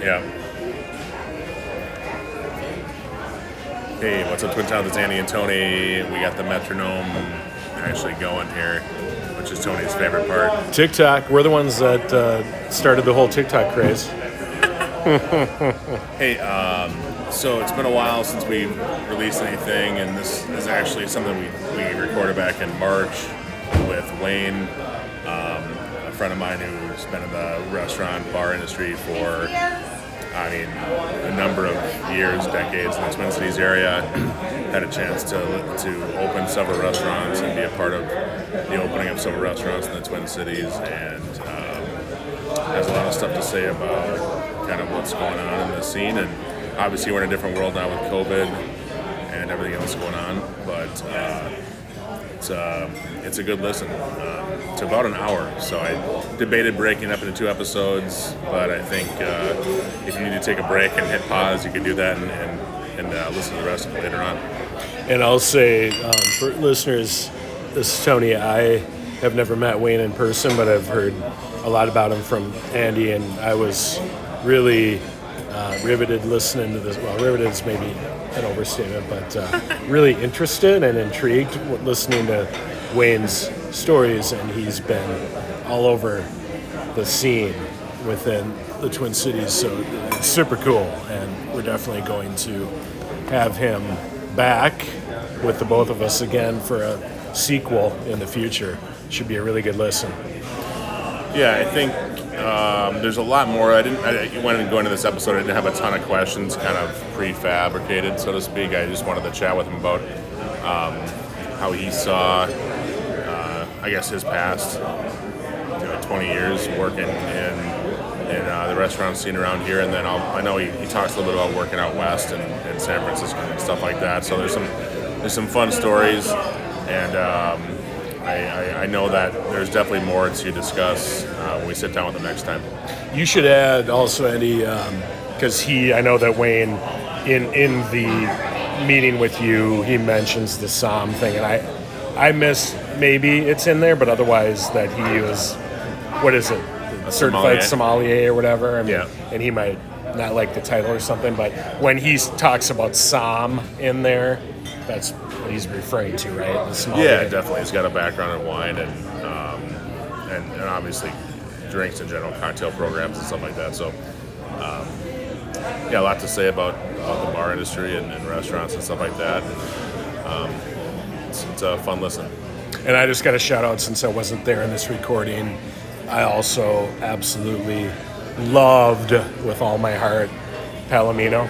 Yeah. Hey, what's up, Twin Towns? It's Andy and Tony. We got the metronome actually going here, which is Tony's favorite part. TikTok. We're the ones that uh, started the whole TikTok craze. Hey, um, so it's been a while since we released anything, and this is actually something we, we recorded back in March with Wayne, um, a friend of mine who's been in the restaurant bar industry for, I mean, a number of years, decades in the Twin Cities area. Had a chance to to open several restaurants and be a part of the opening of several restaurants in the Twin Cities, and um, has a lot of stuff to say about kind of what's going on in the scene. And obviously, we're in a different world now with COVID and everything else going on. But uh, it's uh, it's a good listen. Um, it's about an hour, so I debated breaking up into two episodes, but I think uh, if you need to take a break and hit pause, you can do that and and, and uh, listen to the rest of it later on. And I'll say um, for listeners, this is Tony. I have never met Wayne in person, but I've heard a lot about him from Andy, and I was really uh, riveted listening to this. Well, riveted is maybe an overstatement, but uh, really interested and intrigued listening to Wayne's stories, and he's been all over the scene within the Twin Cities, so it's super cool, and we're definitely going to have him back with the both of us again for a sequel in the future. Should be a really good listen. Yeah, I think um, there's a lot more. I didn't. I, go into this episode, I didn't have a ton of questions, kind of prefabricated, so to speak. I just wanted to chat with him about um, how he saw, uh, I guess, his past, you know, 20 years working in in uh, the restaurant scene around here, and then I'll, I know he, he talks a little bit about working out west and in San Francisco and stuff like that. So there's some there's some fun stories, and. Um, I, I, I know that there's definitely more to discuss we sit down with him next time. You should add also, Andy, because he, I know that Wayne, in in the meeting with you, he mentions the somm thing, and I, I miss maybe it's in there, but otherwise that he was, what is it, a certified sommelier or whatever. I mean, Yeah. and he might not like the title or something, but when he talks about somm in there, that's what he's referring to, right? The. Yeah, definitely. He's got a background in wine and um, and, and obviously drinks in general, cocktail programs and stuff like that. So, um, yeah, a lot to say about, about the bar industry and, and restaurants and stuff like that. Um, it's, it's a fun listen. And I just got a shout out since I wasn't there in this recording. I also absolutely loved with all my heart Palomino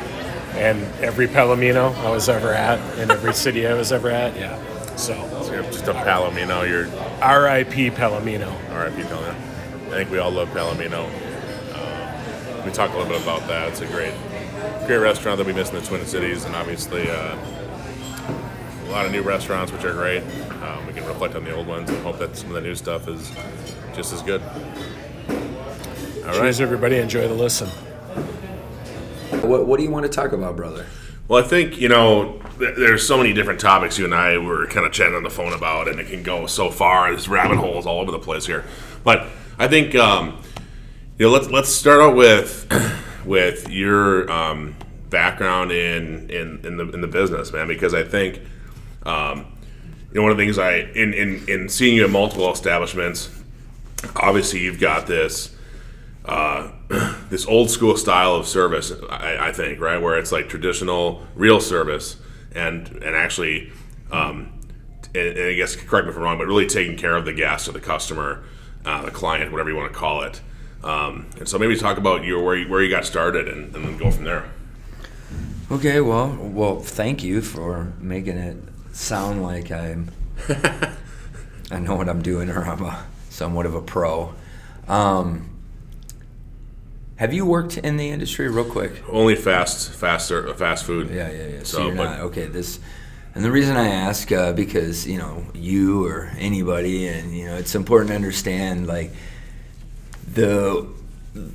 and every Palomino I was ever at in every city I was ever at. Yeah. So So you're just a Palomino. You're R.I.P. Palomino. RIP Palomino. I think we all love Palomino. Um, we talk a little bit about that. It's a great, great restaurant that we miss in the Twin Cities, and obviously uh, a lot of new restaurants, which are great. Um, we can reflect on the old ones and hope that some of the new stuff is just as good. All right. Cheers, everybody. Enjoy the listen. What, what do you want to talk about, brother? Well, I think you know th- there's so many different topics you and I were kind of chatting on the phone about, and it can go so far. There's rabbit holes all over the place here. But I think um, you know let's let's start out with with your um, background in, in in the in the business, man, because I think um, you know one of the things I in in in seeing you at multiple establishments, obviously you've got this uh, this old school style of service. I, I think right where it's like traditional, real service, and and actually, um, and, and I guess correct me if I'm wrong, but really taking care of the guest or the customer, uh, the client, whatever you want to call it. Um, and so maybe talk about your where you, where you got started and, and then go from there. Okay, well, well, thank you for making it sound like I'm. I know what I'm doing, or I'm a somewhat of a pro. Um, have you worked in the industry, real quick? Only fast, faster, fast food. Yeah, yeah, yeah. So, So, you're but- not okay. This, and the reason I ask uh, because you know you or anybody, and you know it's important to understand like the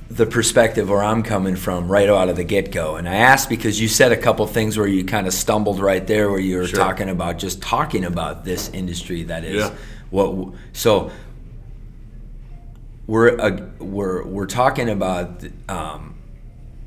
the perspective where I'm coming from right out of the get go. And I asked because you said a couple things where you kind of stumbled right there, where you were Sure. talking about just talking about this industry that is Yeah. what. So we're uh, we're we're talking about um,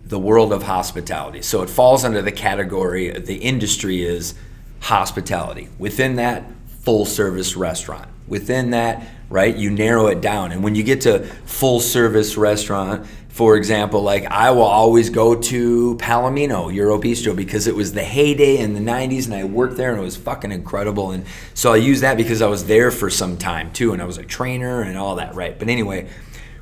the world of hospitality. So it falls under the category, the industry is hospitality. Within that, full service restaurant. Within that, right, you narrow it down. And when you get to full service restaurant, for example, like I will always go to Palomino Euro Bistro because it was the heyday in the 90s and I worked there and it was fucking incredible. And so I use that because I was there for some time too and I was a trainer and all that, right? But anyway,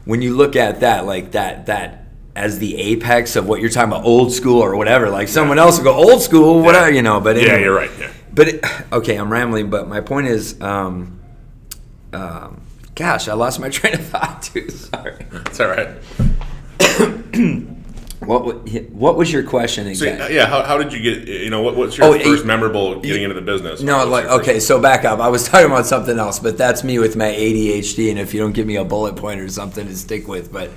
when you look at that, like that, that as the apex of what you're talking about, old school or whatever, like someone else will go old school, whatever, you know, but Yeah, you're right. Yeah. But it, okay, I'm rambling. But my point is, um, um, gosh, I lost my train of thought too. Sorry. It's all right. What what was your question So exactly? yeah, how, how did you get? You know, what, what's your Oh, first it- memorable getting into the business? No, What's like okay, so back up. I was talking about something else, but that's me with my ADHD. And if you don't give me a bullet point or something to stick with, but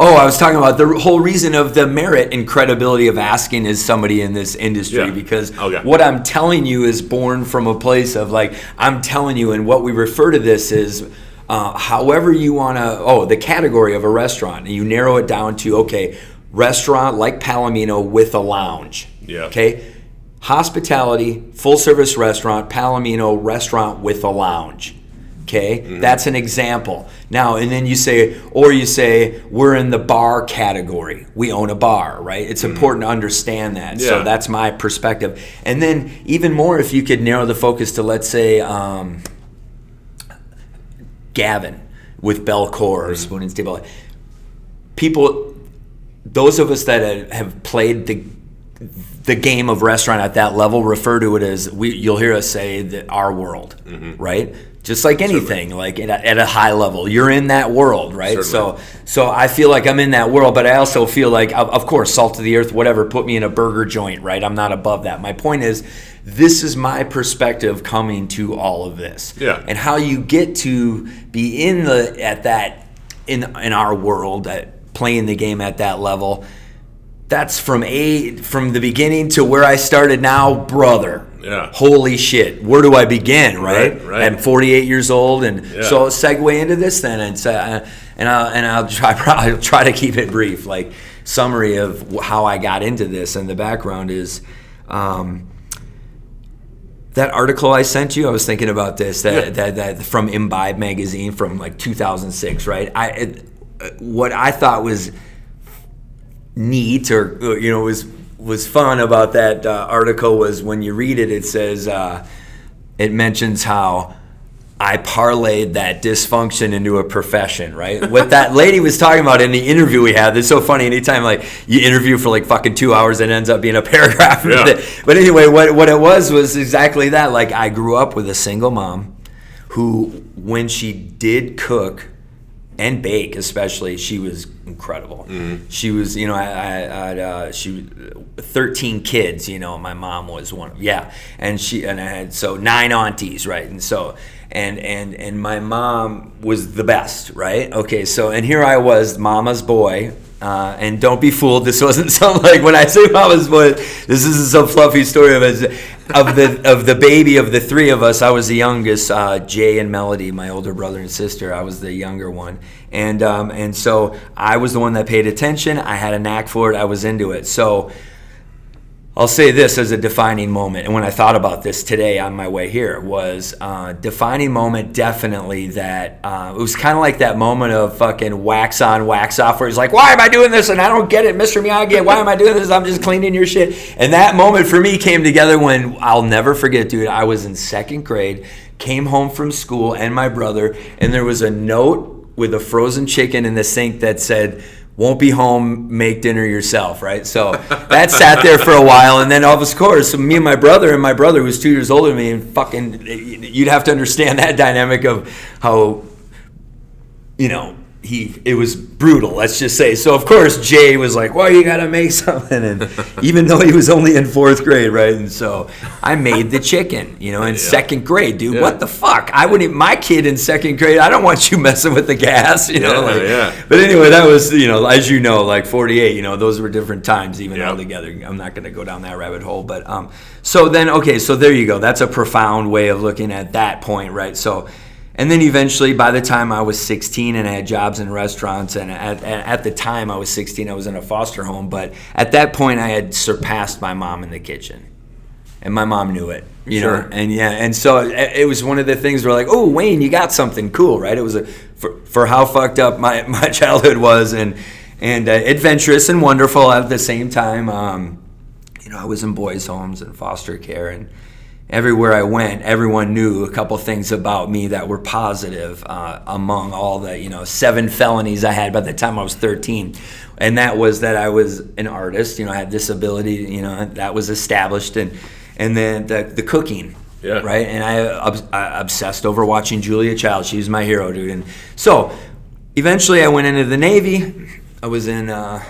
oh, I was talking about the whole reason of the merit and credibility of asking is somebody in this industry Yeah. because Okay. what I'm telling you is born from a place of like I'm telling you, and what we refer to this is. Uh, however you want to oh the category of a restaurant and you narrow it down to okay restaurant like palomino with a lounge Yeah. okay hospitality, full service restaurant, Palomino restaurant with a lounge. Okay, Mm-hmm. that's an example. Now, and then you say, or you say, we're in the bar category. We own a bar, right? It's important to understand that. So that's my perspective. And then, even more, if you could narrow the focus to, let's say, um, Gavin with Bellecour or Spoon and Stable. People, those of us that have played the the game of restaurant at that level refer to it as we. You'll hear us say that our world, right? Just like anything, like at a, high level, you're in that world, right? Certainly. So, so I feel like I'm in that world, but I also feel like, of, of course, salt of the earth, whatever, put me in a burger joint, right? I'm not above that. My point is, this is my perspective coming to all of this, Yeah. and how you get to be in the at that in in our world at playing the game at that level that's from a from the beginning to where I started now, brother. Yeah. Holy shit. Where do I begin, right? Right, right. I'm 48 years old, and Yeah. so I'll segue into this then, and say, uh, and I'll and I'll try I'll try to keep it brief. Like summary of how I got into this, and the background is. Um, that article I sent you, I was thinking about this. That Yeah. that, that from Imbibe magazine from like 2006, right? I it, uh, what I thought was neat or uh, you know was was fun about that uh, article was when you read it, it says uh, it mentions how. I parlayed that dysfunction into a profession, right? What that lady was talking about in the interview we had, it's so funny. Anytime like you interview for like fucking two hours, it ends up being a paragraph. Yeah. But anyway, what, what it was was exactly that. Like I grew up with a single mom who, when she did cook and bake, especially, she was incredible. She was, you know, I, I, I uh, she, thirteen kids. You know, my mom was one. of Yeah, and she and I had so nine aunties, right? And so. And, and and my mom was the best, right? Okay, so and here I was, mama's boy, uh, and don't be fooled. This wasn't some like when I say mama's boy. This isn't some fluffy story of it. Of the of the baby of the three of us, I was the youngest. Uh, Jay and Melody, my older brother and sister. I was the younger one, and um, and so I was the one that paid attention. I had a knack for it. I was into it. So. I'll say this as a defining moment, and when I thought about this today on my way here, was uh, defining moment. Definitely that uh, it was kind of like that moment of fucking wax on, wax off, where he's like, "Why am I doing this?" and I don't get it, Mr. Miyagi. Why am I doing this? I'm just cleaning your shit. And that moment for me came together when I'll never forget, dude. I was in second grade, came home from school, and my brother, and there was a note with a frozen chicken in the sink that said won't be home, make dinner yourself, right? So that sat there for a while, and then all of course, so me and my brother, and my brother who's two years older than me, and fucking, you'd have to understand that dynamic of how, you know, he it was brutal. Let's just say. So of course, Jay was like, "Well, you got to make something," and even though he was only in fourth grade, right? And so I made the chicken, you know, in second grade, dude. Yeah. What the fuck? I wouldn't. My kid in second grade, I don't want you messing with the gas, you know. Yeah, like, yeah. But anyway, that was you know, as you know, like forty-eight. You know, those were different times, even Yeah. altogether. I'm not going to go down that rabbit hole, but um, so then okay, so there you go. That's a profound way of looking at that point, right? So. And then eventually, by the time I was 16 and I had jobs in restaurants, and at, at the time I was 16, I was in a foster home. But at that point, I had surpassed my mom in the kitchen, and my mom knew it. You Sure. know, and yeah, and so it, it was one of the things where like, oh, Wayne, you got something cool, right? It was a for, for how fucked up my, my childhood was, and and uh, adventurous and wonderful at the same time. Um, you know, I was in boys' homes and foster care, and everywhere I went, everyone knew a couple things about me that were positive uh, among all the, you know, seven felonies I had by the time I was 13. And that was that I was an artist, you know, I had disability, you know, that was established. And, and then the, the cooking, Yeah. right? And I, obs- I obsessed over watching Julia Child. She was my hero, dude. And so eventually I went into the Navy. I was in uh,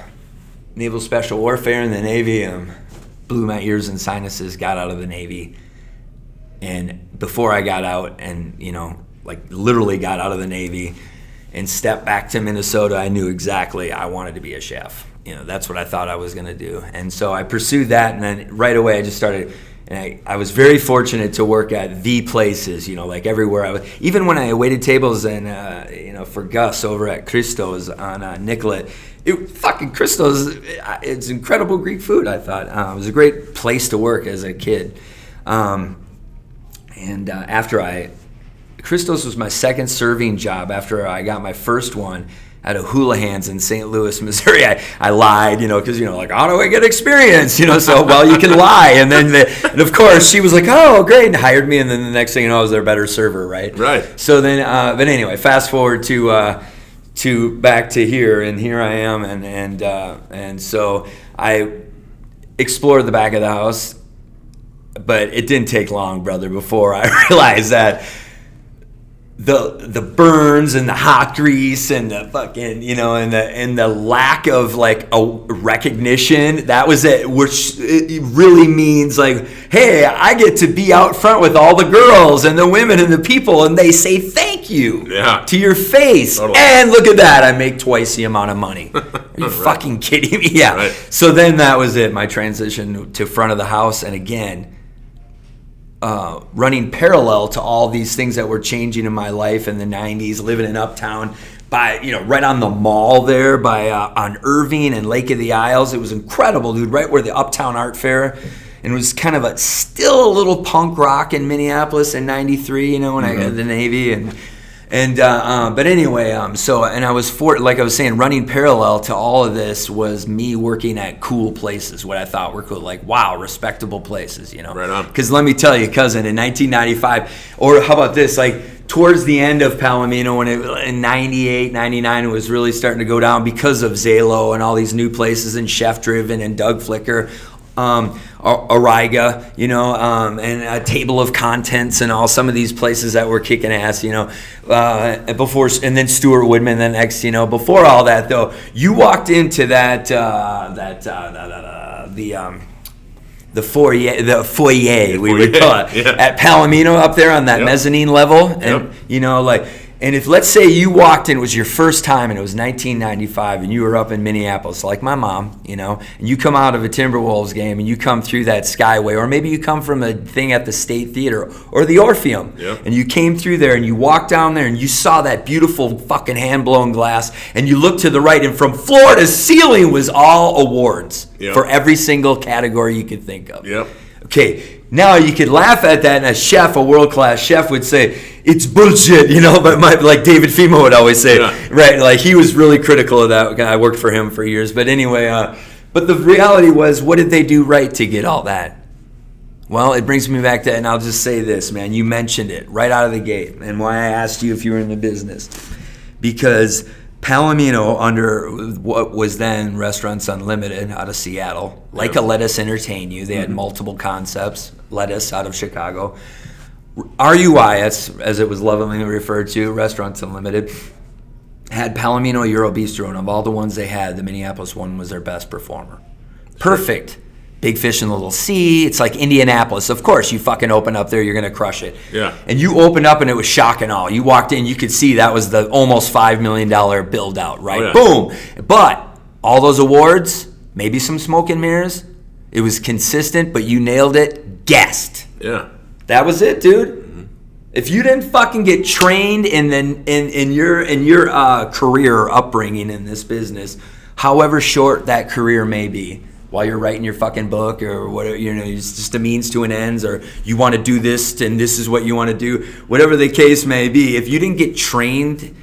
Naval Special Warfare in the Navy. Um, blew my ears and sinuses, got out of the Navy. And before I got out and, you know, like literally got out of the Navy and stepped back to Minnesota, I knew exactly I wanted to be a chef. You know, that's what I thought I was going to do. And so I pursued that. And then right away, I just started. And I, I was very fortunate to work at the places, you know, like everywhere I was. Even when I waited tables and, uh, you know, for Gus over at Christo's on uh, Nicollet, it fucking Christo's, it's incredible Greek food, I thought. Uh, it was a great place to work as a kid. Um, and uh, after I, Christos was my second serving job after I got my first one at a Houlihan's in St. Louis, Missouri. I, I lied, you know, because, you know, like, how do I get experience? You know, so, well, you can lie. And then, the, and of course, she was like, oh, great, and hired me. And then the next thing you know, I was their better server, right? Right. So then, uh, but anyway, fast forward to, uh, to back to here, and here I am. And, and, uh, and so I explored the back of the house, but it didn't take long, brother, before I realized that the the burns and the hot grease and the fucking you know and the and the lack of like a recognition that was it which it really means like hey i get to be out front with all the girls and the women and the people and they say thank you Yeah. to your face Totally. and look at that i make twice the amount of money are you fucking kidding me yeah Right. so then that was it my transition to front of the house and again uh, running parallel to all these things that were changing in my life in the 90s living in uptown by you know right on the mall there by uh, on irving and lake of the isles. It was incredible dude right where the uptown art fair and it was kind of a still a little punk rock in minneapolis in 93 you know when i got the navy and and uh, uh, but anyway, um, so and I was for like I was saying, running parallel to all of this was me working at cool places, what I thought were cool, like wow, respectable places, you know. Right on. Because let me tell you, cousin, in 1995, or how about this, like towards the end of Palomino, when it in 98, 99, it was really starting to go down because of Zelo and all these new places and Chef Driven and Doug Flicker. Um, Auriga, you know, um, and a table of contents and all some of these places that were kicking ass, you know, uh, before, and then Stewart Woodman, then next, you know, before all that though, you walked into that, uh, that, uh, the, the, the um, the foyer, the foyer, we would call it, yeah. at Palomino up there on that Yep. mezzanine level, and Yep. you know, like, and if let's say you walked in, it was your first time, and it was 1995, and you were up in Minneapolis, like my mom, you know, and you come out of a Timberwolves game, and you come through that Skyway, or maybe you come from a thing at the State Theater or the Orpheum, Yep. and you came through there, and you walked down there, and you saw that beautiful fucking hand blown glass, and you looked to the right, and from floor to ceiling was all awards Yep. for every single category you could think of. Yep. Okay, now you could laugh at that, and a chef, a world class chef, would say it's bullshit, you know. But my, like David Fimo would always say, Yeah. right? Like he was really critical of that. I worked for him for years, but anyway. Uh, but the reality was, what did they do right to get all that? Well, it brings me back to, and I'll just say this, man. You mentioned it right out of the gate, and why I asked you if you were in the business, because Palomino, under what was then Restaurants Unlimited out of Seattle, like a Lettuce Entertain You, they had mm-hmm. multiple concepts. Lettuce out of Chicago, RUI, as, as it was lovingly referred to, Restaurants Unlimited, had Palomino Euro Bistro, and of all the ones they had, the Minneapolis one was their best performer. Perfect. Big fish in the little sea. It's like Indianapolis. Of course, you fucking open up there, you're gonna crush it. Yeah. And you opened up, and it was shock and all. You walked in, you could see that was the almost five million dollar build out, right? Oh, yeah. Boom. But all those awards, maybe some smoke and mirrors. It was consistent, but you nailed it. Guest. Yeah. That was it, dude. If you didn't fucking get trained in then in, in your in your uh, career or upbringing in this business, however short that career may be, while you're writing your fucking book or whatever, you know, it's just a means to an ends, or you want to do this and this is what you want to do, whatever the case may be. If you didn't get trained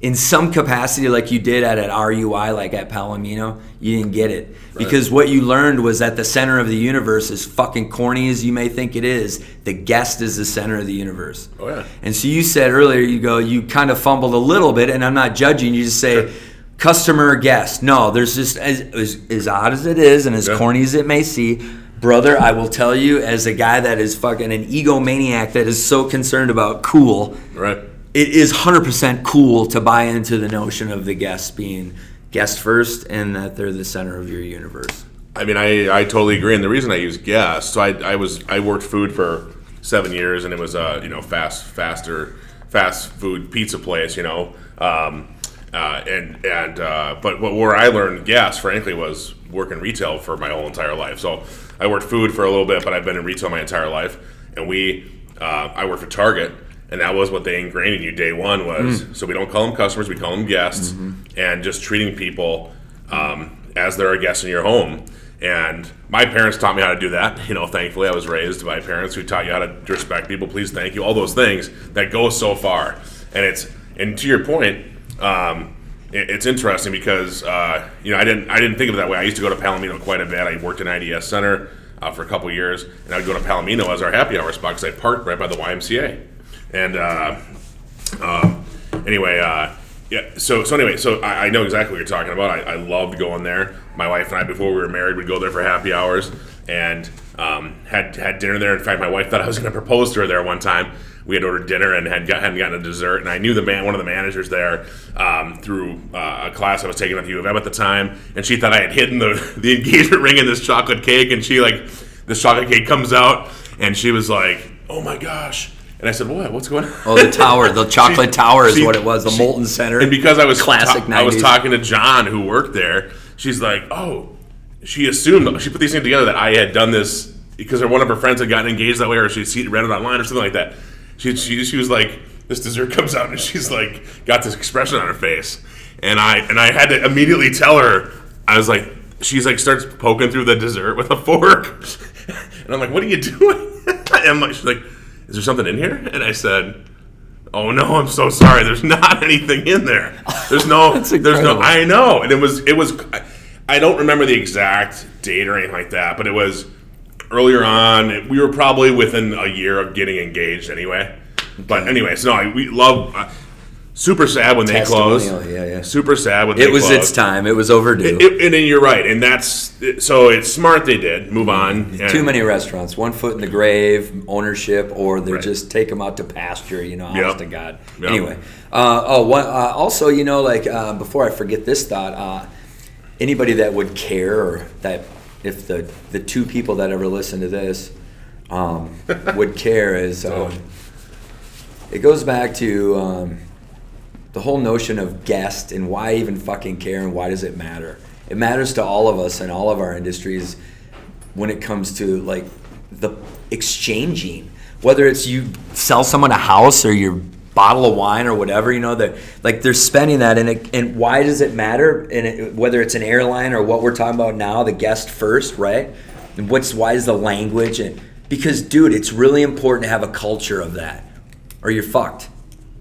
in some capacity like you did at an RUI, like at Palomino, you didn't get it. Because what you learned was that the center of the universe, as fucking corny as you may think it is, the guest is the center of the universe. Oh, yeah. And so you said earlier, you go, you kind of fumbled a little bit, and I'm not judging. You just say, customer guest. No, there's just as, as, as odd as it is, and as Yeah. corny as it may seem. brother, I will tell you, as a guy that is fucking an egomaniac that is so concerned about cool, Right. it is 100% cool to buy into the notion of the guest being guest first and that they're the center of your universe. I mean, I, I totally agree. And the reason I use gas, so I, I was I worked food for seven years, and it was a you know fast faster fast food pizza place, you know. Um, uh, and and uh, but where I learned gas, frankly, was working retail for my whole entire life. So I worked food for a little bit, but I've been in retail my entire life. And we, uh, I worked for Target, and that was what they ingrained in you day one was. So we don't call them customers, we call them guests, and just treating people um, as they're a guest in your home. And my parents taught me how to do that. You know, thankfully, I was raised by parents who taught you how to respect people, please, thank you, all those things that go so far. And it's and to your point, um, it- it's interesting because uh, you know I didn't I didn't think of it that way. I used to go to Palomino quite a bit. I worked in IDS Center uh, for a couple years, and I would go to Palomino as our happy hour spot because I parked right by the YMCA. And uh, um, anyway, uh, yeah. So so anyway, so I, I know exactly what you're talking about. I, I loved going there. My wife and I, before we were married, would go there for happy hours and um, had had dinner there. In fact, my wife thought I was going to propose to her there one time. We had ordered dinner and had got, hadn't gotten a dessert, and I knew the man, one of the managers there, um, through uh, a class I was taking at the U of M at the time, and she thought I had hidden the the engagement ring in this chocolate cake, and she like this chocolate cake comes out, and she was like, "Oh my gosh." And I said, "What? What's going on?" Oh, the tower, the chocolate She- tower is she- what it was, the she- molten center. And because I was classic ta- I was talking to John who worked there. She's like, "Oh, she assumed she put these things together that I had done this because her one of her friends had gotten engaged that way, or she'd seen- read it online or something like that." She she, she was like, "This dessert comes out," and she's like, got this expression on her face, and I and I had to immediately tell her. I was like, she's like starts poking through the dessert with a fork, and I'm like, "What are you doing?" and like, she's like, "Is there something in here?" And I said. Oh no! I'm so sorry. There's not anything in there. There's no. There's no. I know, and it was. It was. I, I don't remember the exact date or anything like that, but it was earlier on. We were probably within a year of getting engaged, anyway. But anyway, so no, we love. Uh, super sad when they closed. Yeah, yeah. Super sad when it was closed. its time. It was overdue. It- and then you're right, and that's so it's smart they did move on. and- Too many restaurants, one foot in the grave, ownership, or they Right. just take them out to pasture. You know, Yep. honest to God. Yep. Anyway, uh, oh, one, uh, also, you know, like uh, before I forget this thought, uh, anybody that would care, or that if the the two people that ever listen to this um, would care, is um, it goes back to um, the whole notion of guest and why even fucking care and why does it matter? It matters to all of us in all of our industries when it comes to like the exchanging, whether it's you sell someone a house or your bottle of wine or whatever, you know, that like they're spending that and it, and why does it matter? And it, whether it's an airline or what we're talking about now, the guest first, right? And what's why is the language and because dude, it's really important to have a culture of that, or you're fucked.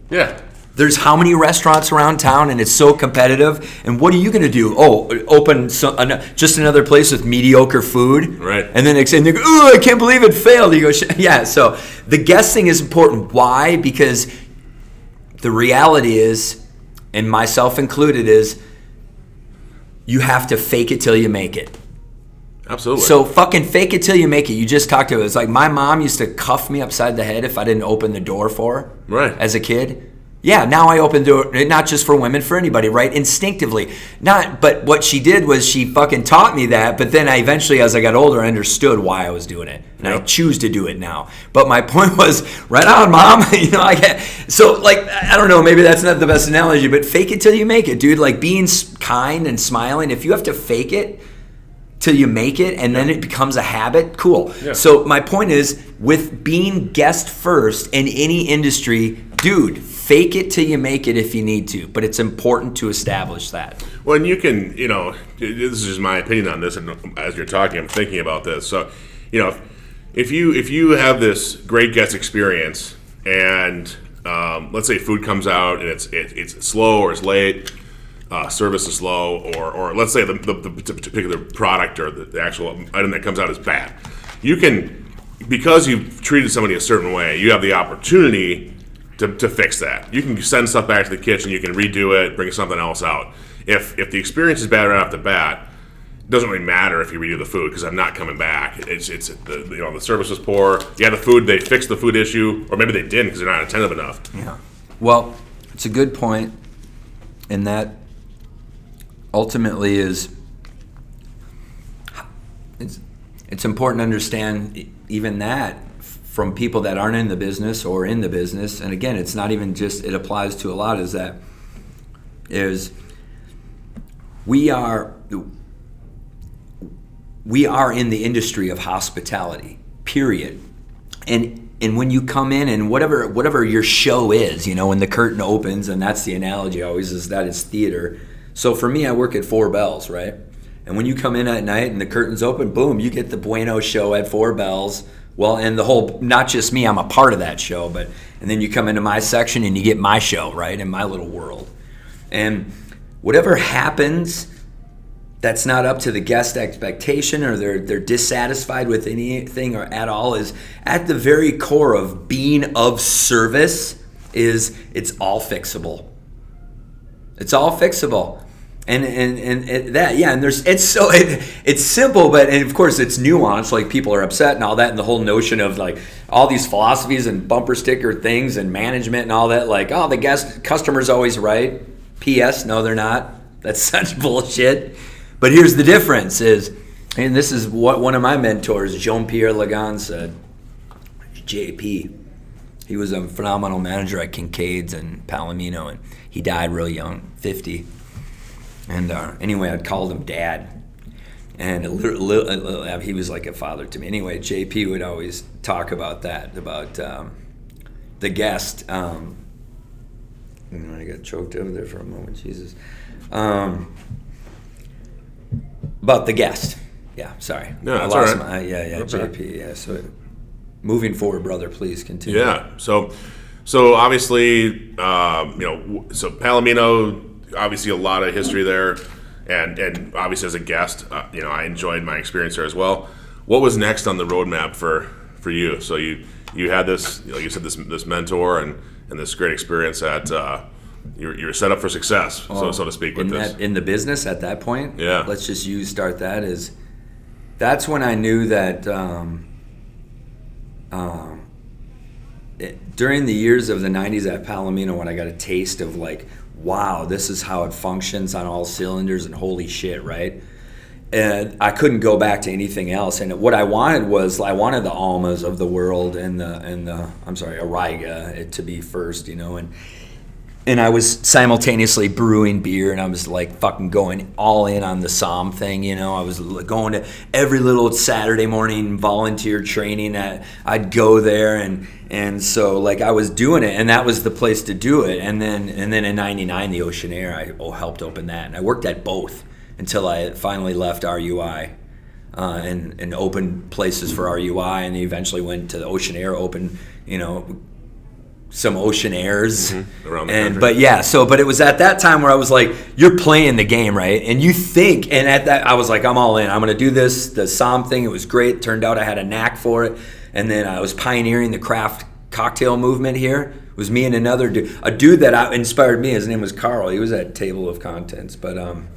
yeah. There's how many restaurants around town, and it's so competitive. And what are you going to do? Oh, open some, an, just another place with mediocre food, Right. And then and they go, "Oh, I can't believe it failed." You go, "Yeah." So the guessing is important. Why? Because the reality is, and myself included, is you have to fake it till you make it. Absolutely. So fucking fake it till you make it. You just talked to it. It's like my mom used to cuff me upside the head if I didn't open the door for her. Right. As a kid. Yeah, now I open the door, not just for women, for anybody, right? Instinctively. Not, but what she did was she fucking taught me that, but then I eventually, as I got older, I understood why I was doing it. And I choose to do it now. But my point was, right on, mom. you know, I get, so like, I don't know, maybe that's not the best analogy, but fake it till you make it, dude. Like being kind and smiling, if you have to fake it, till you make it and then it becomes a habit cool Yeah. so my point is with being guest first in any industry dude fake it till you make it if you need to but it's important to establish that Well, and you can, you know, this is just my opinion on this, and as you're talking, I'm thinking about this. So, you know, if you if you have this great guest experience, and um, let's say food comes out and it's it, it's slow or it's late, uh, service is slow, or or let's say the, the, the particular product or the, the actual item that comes out is bad, you can because you've treated somebody a certain way, you have the opportunity to, to fix that. You can send stuff back to the kitchen. You can redo it, bring something else out. If if the experience is bad right off the bat, it doesn't really matter if you redo the food because I'm not coming back. It's it's the you know the service was poor. Yeah, the food they fixed the food issue, or maybe they didn't because they're not attentive enough. Yeah. Well, it's a good point, and that ultimately is it's it's important to understand even that from people that aren't in the business or in the business. And again, it's not even just it applies to a lot. Is that is we are we are in the industry of hospitality period and and when you come in and whatever whatever your show is you know when the curtain opens and that's the analogy always is that it's theater so for me i work at four bells right and when you come in at night and the curtains open boom you get the bueno show at four bells well and the whole not just me i'm a part of that show but and then you come into my section and you get my show right in my little world and whatever happens that's not up to the guest expectation or they're they're dissatisfied with anything or at all is at the very core of being of service is it's all fixable. It's all fixable. And, and, and it, that yeah and there's it's so it, it's simple but and of course it's nuanced like people are upset and all that and the whole notion of like all these philosophies and bumper sticker things and management and all that like oh the guest customer's always right. Ps no they're not. That's such bullshit. But here's the difference is, and this is what one of my mentors, Jean-Pierre Lagan said, JP, he was a phenomenal manager at Kincaid's and Palomino, and he died real young, 50. And uh, anyway, I'd called him dad. And a little, little, little- he was like a father to me. Anyway, JP would always talk about that, about um, the guest. Um, I got choked over there for a moment, Jesus. Um, about the guest. Yeah, sorry. No, I that's lost all right. my yeah, yeah, Okay. JP. Yeah, so moving forward, brother, please continue. Yeah. So, so obviously, um, you know, so Palomino, obviously a lot of history there, and and obviously as a guest, uh, you know, I enjoyed my experience there as well. What was next on the roadmap for for you? So you you had this, like you said, this this mentor and and this great experience at. Uh, you're, you're set up for success, so so to speak, with in this. that in the business at that point. Yeah. Let's just use start that is. That's when I knew that. Um, um, it, during the years of the '90s at Palomino, when I got a taste of like, wow, this is how it functions on all cylinders, and holy shit, right? and I couldn't go back to anything else. And what I wanted was I wanted the Almas of the world and the and the I'm sorry, Auriga eh, to be first, you know, and and I was simultaneously brewing beer and I was like fucking going all in on the somm thing, you know. I was going to every little Saturday morning volunteer training that I'd go there and and so like I was doing it and that was the place to do it. And then and then in 99 the Oceanaire I oh, helped open that and I worked at both until I finally left RUI. Uh, and, and opened places for RUI, and eventually went to the Oceanaire, open, you know, some Oceanaires. Mm-hmm. around the and country. but yeah so but it was at that time where i was like you're playing the game right? And you think and at that i was like i'm all in. I'm gonna do this the somm thing. It was great. Turned out i had a knack for it. And then i was pioneering the craft cocktail movement here. It was me and another dude a dude that I, inspired me. His name was carl. He was at table of contents. But um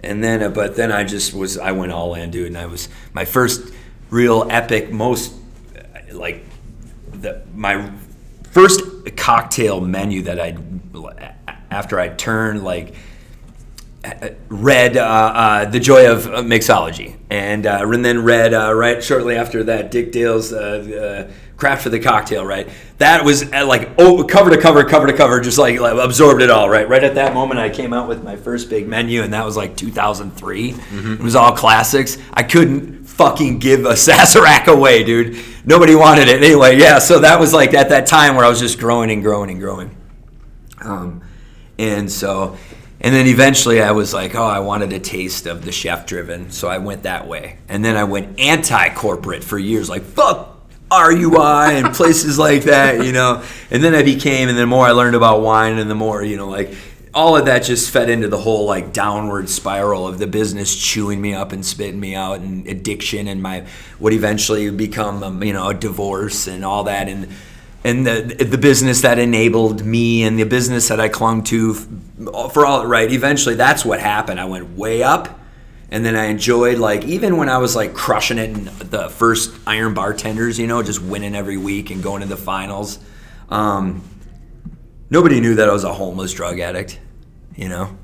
and then uh, but then i just was i went all in dude. And i was my first real epic most uh, like the my first cocktail menu that I after I turned like read uh, uh, the joy of mixology and, uh, and then read uh, right shortly after that Dick Dale's uh, uh, craft for the cocktail, right? That was uh, like oh, cover to cover, cover to cover, just like, like absorbed it all, right? Right at that moment, I came out with my first big menu, and that was like 2003. It was all classics. I couldn't fucking give a Sazerac away, dude. Nobody wanted it anyway. Yeah, so that was like at that time where I was just growing and growing and growing. Um, and so, and then eventually I was like, oh, I wanted a taste of the chef driven. So I went that way. And then I went anti corporate for years, like, fuck RUI and places like that, you know. And then I became, and the more I learned about wine and the more, you know, like, all of that just fed into the whole like downward spiral of the business chewing me up and spitting me out and addiction and my what eventually would become um, you know a divorce and all that. And and the the business that enabled me and the business that I clung to for all right eventually that's what happened. I went way up and then I enjoyed like even when I was like crushing it in the first Iron Bartenders you know just winning every week and going to the finals um, nobody knew that I was a homeless drug addict you know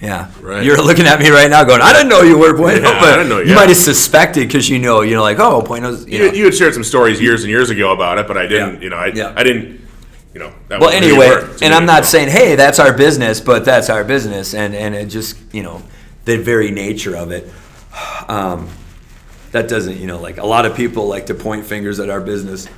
yeah, Right. You're looking at me right now, going, "I didn't know you were Bueno," Yeah, I but didn't know, you yeah. might have suspected because you know, you know, like, "Oh, Bueno's." You You, know. you had shared some stories years and years ago about it, but I didn't. Yeah. You know, I, Yeah. I didn't. You know. That Well, you anyway, and I'm not saying, "Hey, that's our business," but that's our business, and and it just, you know, the very nature of it. Um, that doesn't, you know, like a lot of people like to point fingers at our business,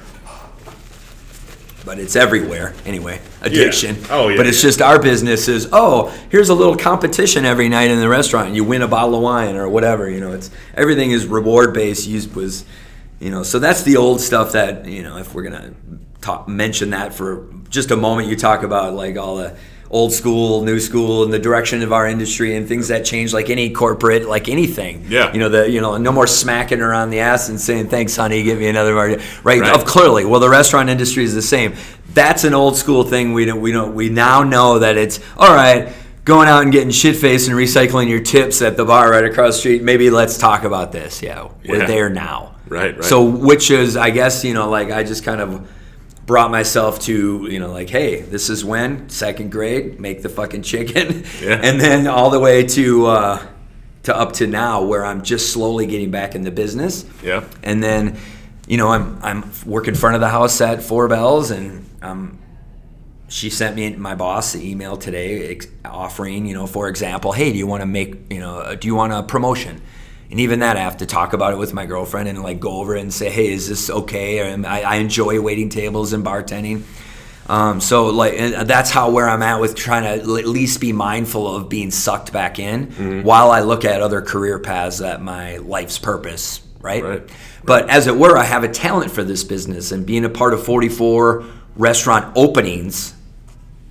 but it's everywhere anyway. Addiction. Oh, yeah, But it's yeah. just our business is, oh, here's a little competition every night in the restaurant. and You win a bottle of wine or whatever. You know, it's everything is reward based. Used was, you know, so that's the old stuff that you know. If we're gonna talk, mention that for just a moment, you talk about like all the old school, new school, and the direction of our industry and things that change, like any corporate, like anything. Yeah. You know, the you know, no more smacking her on the ass and saying, "Thanks, honey, give me another margarita." Right? Right. Of clearly, well, the restaurant industry is the same. That's an old school thing. We don't. We don't. We now know that it's all right. Going out and getting shit faced and recycling your tips at the bar right across the street. Maybe let's talk about this. Yeah, we're Yeah. there now. Right, right. So, which is, I guess, you know, like I just kind of brought myself to, you know, like, hey, this is when second grade, make the fucking chicken, Yeah. and then all the way to uh, to up to now, where I'm just slowly getting back in the business. Yeah. And then, you know, I'm I'm working front of the house at Four Bells, and um, she sent me my boss the email today offering, you know, for example, hey, do you want to make, you know, uh, do you want a promotion? And even that, I have to talk about it with my girlfriend and like go over it and say, hey, is this okay? Or I, I enjoy waiting tables and bartending. Um, so like and that's how where I'm at with trying to at least be mindful of being sucked back in while I look at other career paths that my life's purpose, right? Right. But as it were, I have a talent for this business and being a part of 44 restaurant openings.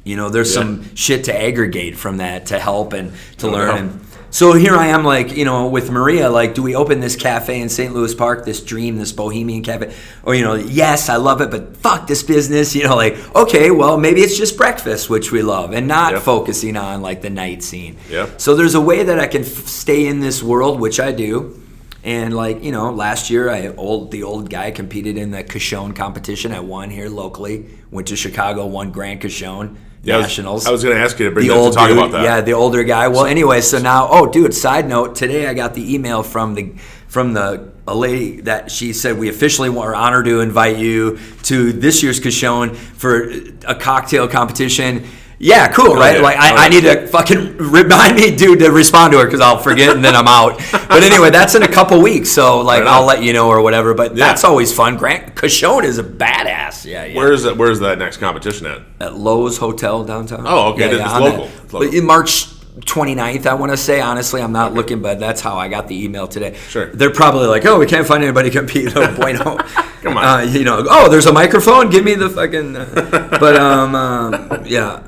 You know, there's Yeah. some shit to aggregate from that to help and to No learn. And so here I am, like you know, with Maria, like, do we open this cafe in St. Louis Park, this dream, this bohemian cafe? Or you know, yes, I love it, but fuck this business. You know, like, okay, well, maybe it's just breakfast, which we love, and not Yep. focusing on like the night scene. Yep. So there's a way that I can f- stay in this world, which I do. And like you know, last year I old the old guy competed in the Cochon competition. I won here locally. Went to Chicago, won Grand Cochon Yeah, I was- Nationals. I was going to ask you to bring the old to talk dude, about that. yeah, the older guy. Well, anyway, so now, oh, dude. Side note: today I got the email from the from the a lady that she said we officially are honored to invite you to this year's Cochon for a cocktail competition. Yeah, cool, right? yeah. Like I, Oh, I yeah. need to fucking remind me, dude, to respond to her because I'll forget and then I'm out. But anyway, that's in a couple weeks, so like. I'll let you know or whatever. But Yeah. that's always fun. Grand Cochon is a badass. Yeah, yeah. Where's that? Where's that next competition at? at Loews Hotel downtown. Oh, okay, it's on local. that- It's local. In March 29th, I want to say. Honestly, I'm not looking, but that's how I got the email today. Sure. They're probably like, oh, we can't find anybody to compete. Oh, bueno. Come on. Uh, you know, oh, there's a microphone. Give me the fucking. Uh, but um, um, yeah.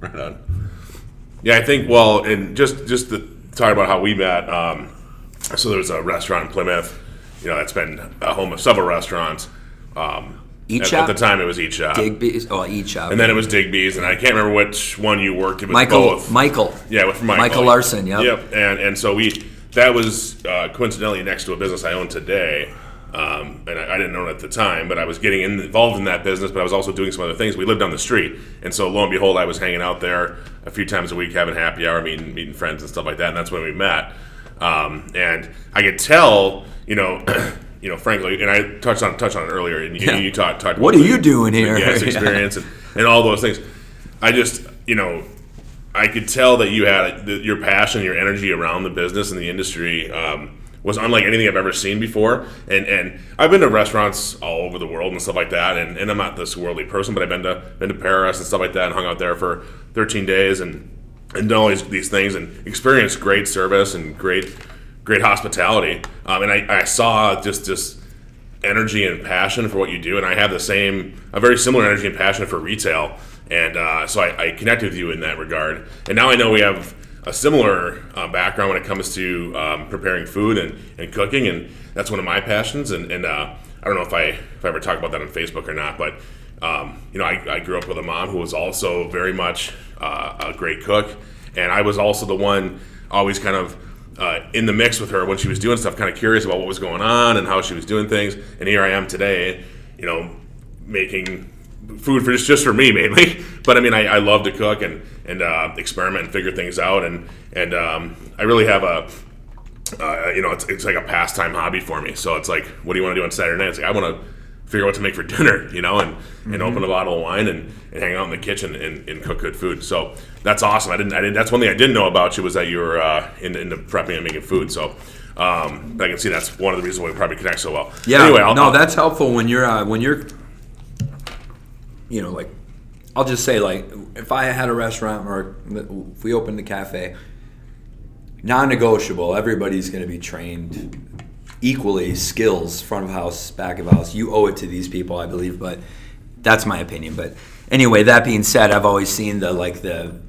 Right on. Yeah, I think. Well, and just just to talk about how we met. Um, so there was a restaurant in Plymouth. You know, that's been a home of several restaurants. Um, Eat at, Shop? at the time, it was Eat Shop, Digby's. Oh, eat shop. and then it was Digby's, and I can't remember which one you worked. It was Michael. both. Michael. Yeah, with Michael. Michael Larson, yep. Yep. And and so we that was uh, coincidentally next to a business I own today. Um, and I, I didn't know it at the time, but I was getting in, involved in that business. But I was also doing some other things. We lived on the street, and so lo and behold, I was hanging out there a few times a week, having happy hour, meeting meeting friends and stuff like that. And that's when we met. Um, and I could tell, you know, you know, frankly, and I touched on touched on it earlier, and you, Yeah. you talked talked. What about are you doing here? The gas Yeah. experience and, and all those things. I just, you know, I could tell that you had your passion, your energy around the business and the industry um, was unlike anything I've ever seen before. And and I've been to restaurants all over the world and stuff like that. And, and I'm not this worldly person, but I've been to been to Paris and stuff like that, and hung out there for 13 days and and done all these, these things and experienced great service and great great hospitality. Um, and I, I saw just this energy and passion for what you do, and I have the same, a very similar energy and passion for retail, and uh, so I, I connect with you in that regard. And now I know we have a similar uh, background when it comes to um, preparing food and, and cooking, and that's one of my passions. And, and uh, I don't know if I if I ever talk about that on Facebook or not, but um, you know, I, I grew up with a mom who was also very much uh, a great cook, and I was also the one always kind of uh, in the mix with her when she was doing stuff, kind of curious about what was going on and how she was doing things. And here I am today, you know, making food for just, just for me mainly. But I mean, I, I love to cook and and uh, experiment and figure things out, and and um, I really have a. Uh, you know, it's, it's like a pastime hobby for me. So it's like, what do you want to do on Saturday night? It's like, I want to figure out what to make for dinner, you know, and, and open a bottle of wine and, and hang out in the kitchen and, and cook good food. So that's awesome. I didn't, I didn't, that's one thing I didn't know about you was that you were uh, into, into prepping and making food. So um, I can see that's one of the reasons why we probably connect so well. Yeah. Anyway, I'll, no, I'll- that's helpful when you're uh, when you're, you know, like, I'll just say like, if I had a restaurant or if we opened a cafe, non-negotiable. Everybody's going to be trained equally, skills, front of house, back of house. You owe it to these people, I believe, but that's my opinion. But anyway, that being said, I've always seen the like the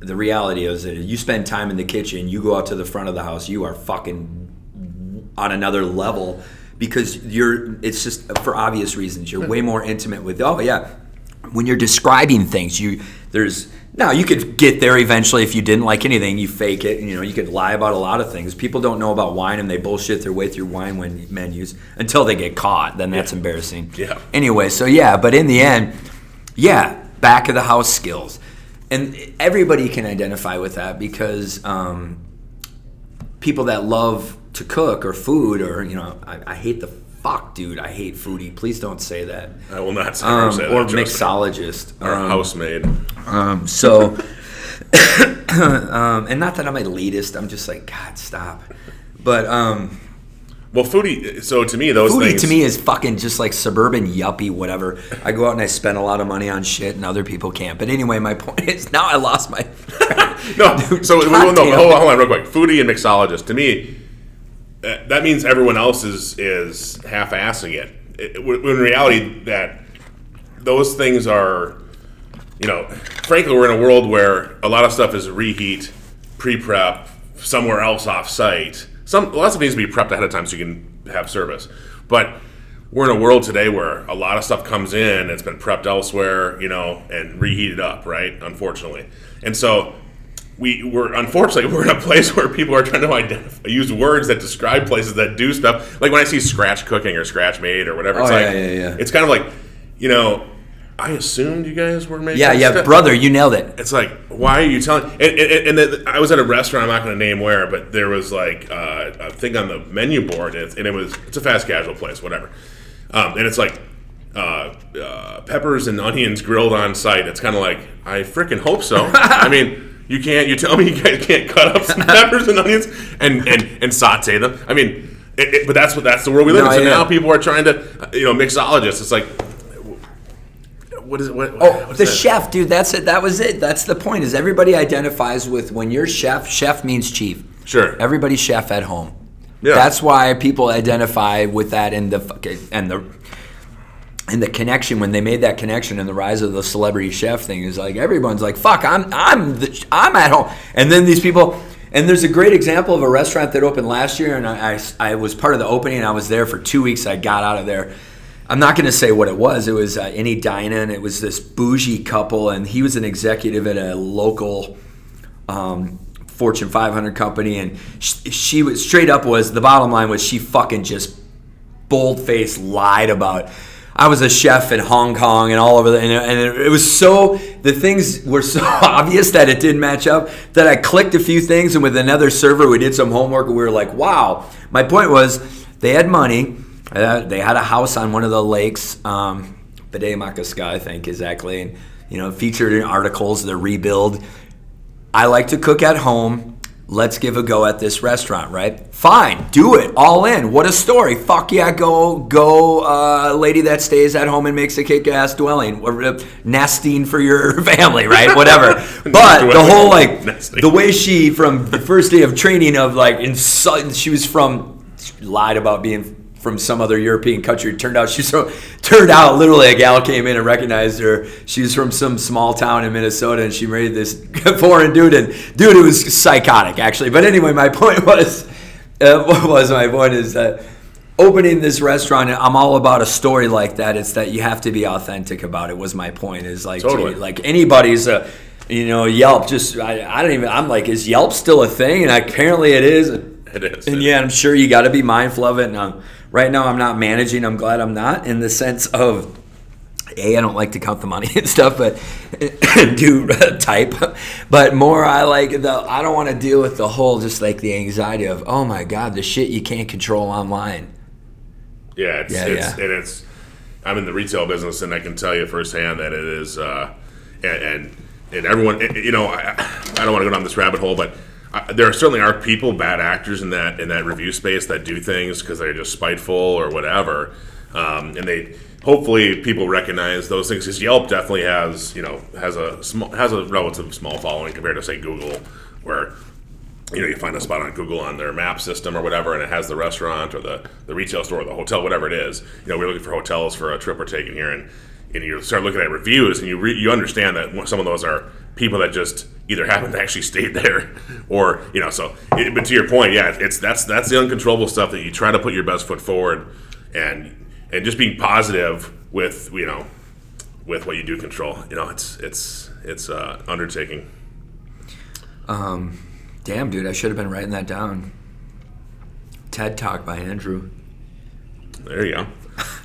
the reality is that you spend time in the kitchen, you go out to the front of the house, you are fucking on another level because you're it's just for obvious reasons you're way more intimate with oh yeah when you're describing things you there's now you could get there eventually if you didn't like anything you fake it you know you could lie about a lot of things people don't know about wine and they bullshit their way through wine when menus until they get caught then that's Yeah. embarrassing Yeah. anyway so yeah but in the end yeah back of the house skills and everybody can identify with that because um, people that love to cook or food or you know I, I hate the fuck dude i hate foodie please don't say that I will not say, um, say that, or trust mixologist Or Um, housemaid. um, so um, and not that i'm elitist i'm just like god stop but um, Well, foodie. So to me, those foodie things to me is fucking just like suburban yuppie whatever i go out and i spend a lot of money on shit and other people can't but anyway my point is now i lost my No, Dude, so God well, no, damn. hold on, hold on, real quick. Foodie and mixologist. To me, that means everyone else is is half-assing it. it. When in reality, that those things are, you know, frankly, we're in a world where a lot of stuff is reheat, pre-prep, somewhere else off-site. Some lots of things to be prepped ahead of time so you can have service, but we're in a world today where a lot of stuff comes in, it's been prepped elsewhere, you know, and reheated up, right? Unfortunately, and so we we're unfortunately we're in a place where people are trying to identify use words that describe places that do stuff. Like when I see scratch cooking or scratch made or whatever, it's Oh, like yeah, yeah, yeah. it's kind of like, you know, I assumed you guys were making. yeah yeah stuff. brother you nailed it It's like, why are you telling? And, and, and I was at a restaurant. I'm not going to name where, but there was like uh, a thing on the menu board, and, it's, and it was it's a fast casual place, whatever. Um, and it's like uh, uh, peppers and onions grilled on site. It's kind of like, I freaking hope so. I mean, you can't. You tell me you guys can't cut up some peppers and onions and and, and saute them. I mean, it, it, but that's what that's the world we live No, in. So yeah. now people are trying to, you know, mixologists. It's like. What is it? What, Oh, the that? chef, dude. That's it. That was it. That's the point. Is everybody identifies with when you're chef. Chef means chief. Sure. Everybody's chef at home. Yeah. That's why people identify with that in the and the and the connection when they made that connection and the rise of the celebrity chef thing is like everyone's like fuck I'm I'm the, I'm at home and then these people and there's a great example of a restaurant that opened last year and I, I, I was part of the opening I was there for two weeks I got out of there I'm not going to say what it was it was uh, any dine in it was this bougie couple and he was an executive at a local um, Fortune 500 company, and she, she was straight up was the bottom line was she fucking just bold faced lied about. I was a chef in Hong Kong and all over the, and, and it, was so the things were so obvious that it didn't match up that I clicked a few things, and with another server we did some homework, and we were like, wow. My point was they had money. Uh, they had a house on one of the lakes, um, Maka Ska, I think exactly, and you know featured in articles the rebuild. I like to cook at home. Let's give a go at this restaurant, right? Fine, do it, all in. What a story! Fuck yeah, go, go, uh, lady that stays at home and makes a kick-ass dwelling, or, uh, nesting for your family, right? Whatever. but the whole like Nesting. the way she from the first day of training of like in su- she was from she lied about being from some other European country. Turned out she's from, turned out literally a gal came in and recognized her. She was from some small town in Minnesota and she married this foreign dude. And dude, it was psychotic actually. But anyway, my point was, uh, what was my point is that opening this restaurant, and I'm all about a story like that. It's that you have to be authentic about it. Was my point is like Totally. like anybody's a you know Yelp. Just I, I don't even. I'm like, is Yelp still a thing? And apparently it is. It is. And yeah, I'm sure you got to be mindful of it. And um, right now, I'm not managing. I'm glad I'm not in the sense of. A, I don't like to count the money and stuff, but do type. But more, I like the. I don't want to deal with the whole just like the anxiety of, oh my god, the shit you can't control online. Yeah, it's, Yeah, it's yeah. and it's. I'm in the retail business, and I can tell you firsthand that it is, uh, and, and and everyone, you know, I, I don't want to go down this rabbit hole, but There certainly are people, bad actors in that in that review space that do things because they're just spiteful or whatever, um, and they hopefully people recognize those things. Because Yelp definitely has, you know, has a small has a relative small following compared to say Google, where you know, you find a spot on Google on their map system or whatever, and it has the restaurant or the, the retail store or the hotel, whatever it is. You know, we're looking for hotels for a trip we're taking here, and, and you start looking at reviews, and you re, you understand that some of those are people that just either haven't actually stayed there, or you know. So, it, but to your point, yeah, it's that's that's the uncontrollable stuff that you try to put your best foot forward, and and just being positive with you know with what you do control. You know, it's it's it's uh, undertaking. Um, damn, dude, I should have been writing that down. TED Talk by Andrew. There you go.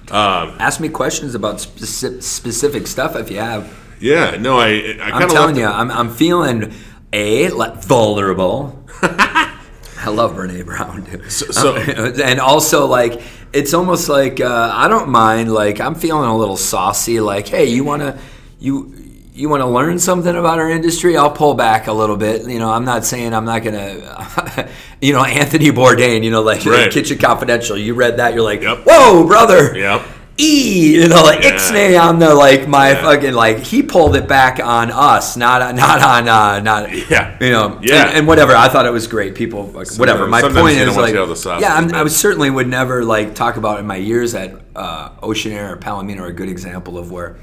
Ask me questions about specific, specific stuff if you have. Yeah, no, I I I'm telling you, I'm, I'm feeling a like, vulnerable. I love Brene Brown, dude. so- and also like it's almost like uh, I don't mind. Like I'm feeling a little saucy. Like, hey, you wanna you you want to learn something about our industry? I'll pull back a little bit. You know, I'm not saying I'm not gonna. you know, Anthony Bourdain. You know, like Right. Kitchen Confidential. You read that? You're like, Yep. whoa, brother. Yep. E, you know, like Yeah. ixnay on the like my Yeah. fucking like he pulled it back on us, not not on uh not Yeah. you know Yeah. and, and whatever. I thought it was great. People like, whatever. My point is like to see all the sauce yeah, I'm, I certainly would never like talk about in my years at uh, Oceanaire or Palomino are a good example of where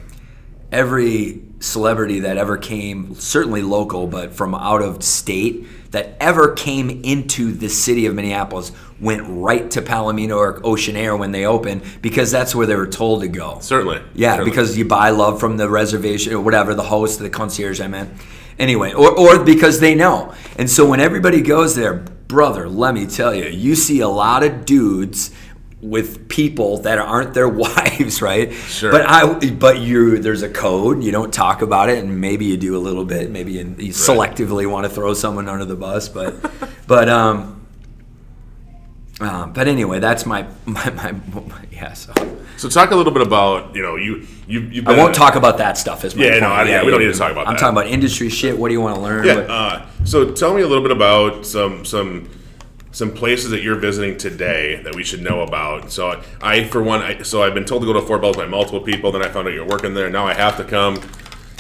every celebrity that ever came, certainly local, but from out of state, that ever came into the city of Minneapolis went right to Palomino or Oceanaire when they opened because that's where they were told to go. Certainly. Yeah, Certainly. because you buy love from the reservation or whatever, the host, the concierge, I meant. Anyway, or, or because they know. And so when everybody goes there, brother, let me tell you, you see a lot of dudes with people that aren't their wives, right? Sure. But I, but you, there's a code. You don't talk about it, and maybe you do a little bit. Maybe you, you selectively want to throw someone under the bus, but, but um, um, but anyway, that's my my, my, my yeah. So. So talk a little bit about you know you you you've I won't talk about that stuff. as my Yeah, no, I- yeah, we don't need to talk about I'm that. talking about industry shit. What do you want to learn? Yeah. Uh, so tell me a little bit about some some some places that you're visiting today that we should know about. So I, for one, I, so I've been told to go to Four Bells by multiple people. Then I found out you're working there. Now I have to come.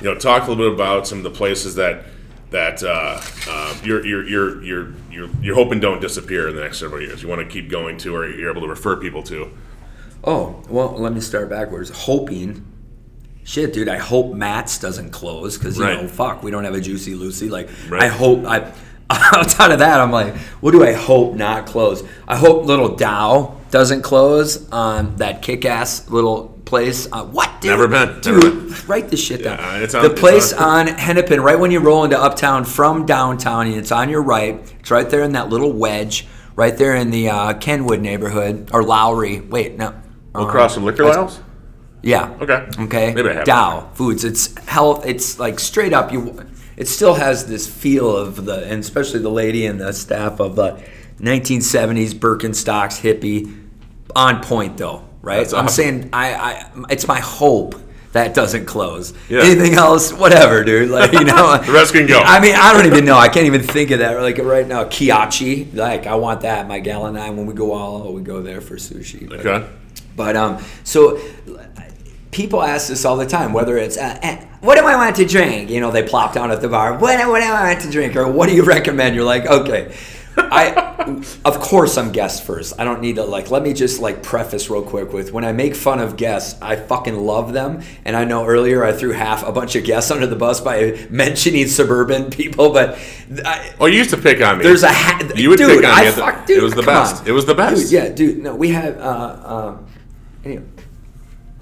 You know, talk a little bit about some of the places that that uh, uh, you're, you're you're you're you're you're hoping don't disappear in the next several years. You want to keep going to, or you're able to refer people to. oh, well, let me start backwards. Hoping. Shit, dude. I hope Matt's doesn't close because you Right. know, fuck, we don't have a Juicy Lucy. Like, Right. I hope I. Outside of that, I'm like, what do I hope not close? I hope Little Tao doesn't close on that kick-ass little place. Uh, what, dude? Never been, never Dude, write this shit down. Yeah, on- the place on- on Hennepin, right when you roll into Uptown from downtown, and it's on your right. It's right there in that little wedge, right there in the uh, Kenwood neighborhood or Lowry. Wait, no. Across from Liquor Lounge. Yeah. Okay. Okay. Maybe I have. Tao Foods. It's health. It's like straight up. You. It still has this feel of the, and especially the lady and the staff of the 1970s Birkenstocks hippie. on point though, right? That's I'm awesome. saying I, I it's my hope that doesn't close. Yeah. Anything else, whatever, dude. Like you know, The rest can go. I mean, I don't even know. I can't even think of that. Like right now, Kyatchi. Like I want that. My gal and I, when we go all, we go there for sushi. But- Okay. but um, so people ask this all the time, whether it's uh, eh, what do I want to drink? You know, they plop down at the bar. What, what do I want to drink? Or what do you recommend? You're like, okay. I, of course, I'm guest first. I don't need to like. Let me just like preface real quick with when I make fun of guests, I fucking love them. And I know earlier I threw half a bunch of guests under the bus by mentioning suburban people, but I, Oh, you used to pick on me. there's a ha- You would dude, pick on I me. at the- fuck, dude, it was the best. on. It was the best. Dude, yeah, dude. No, we have. Uh, um, anyway,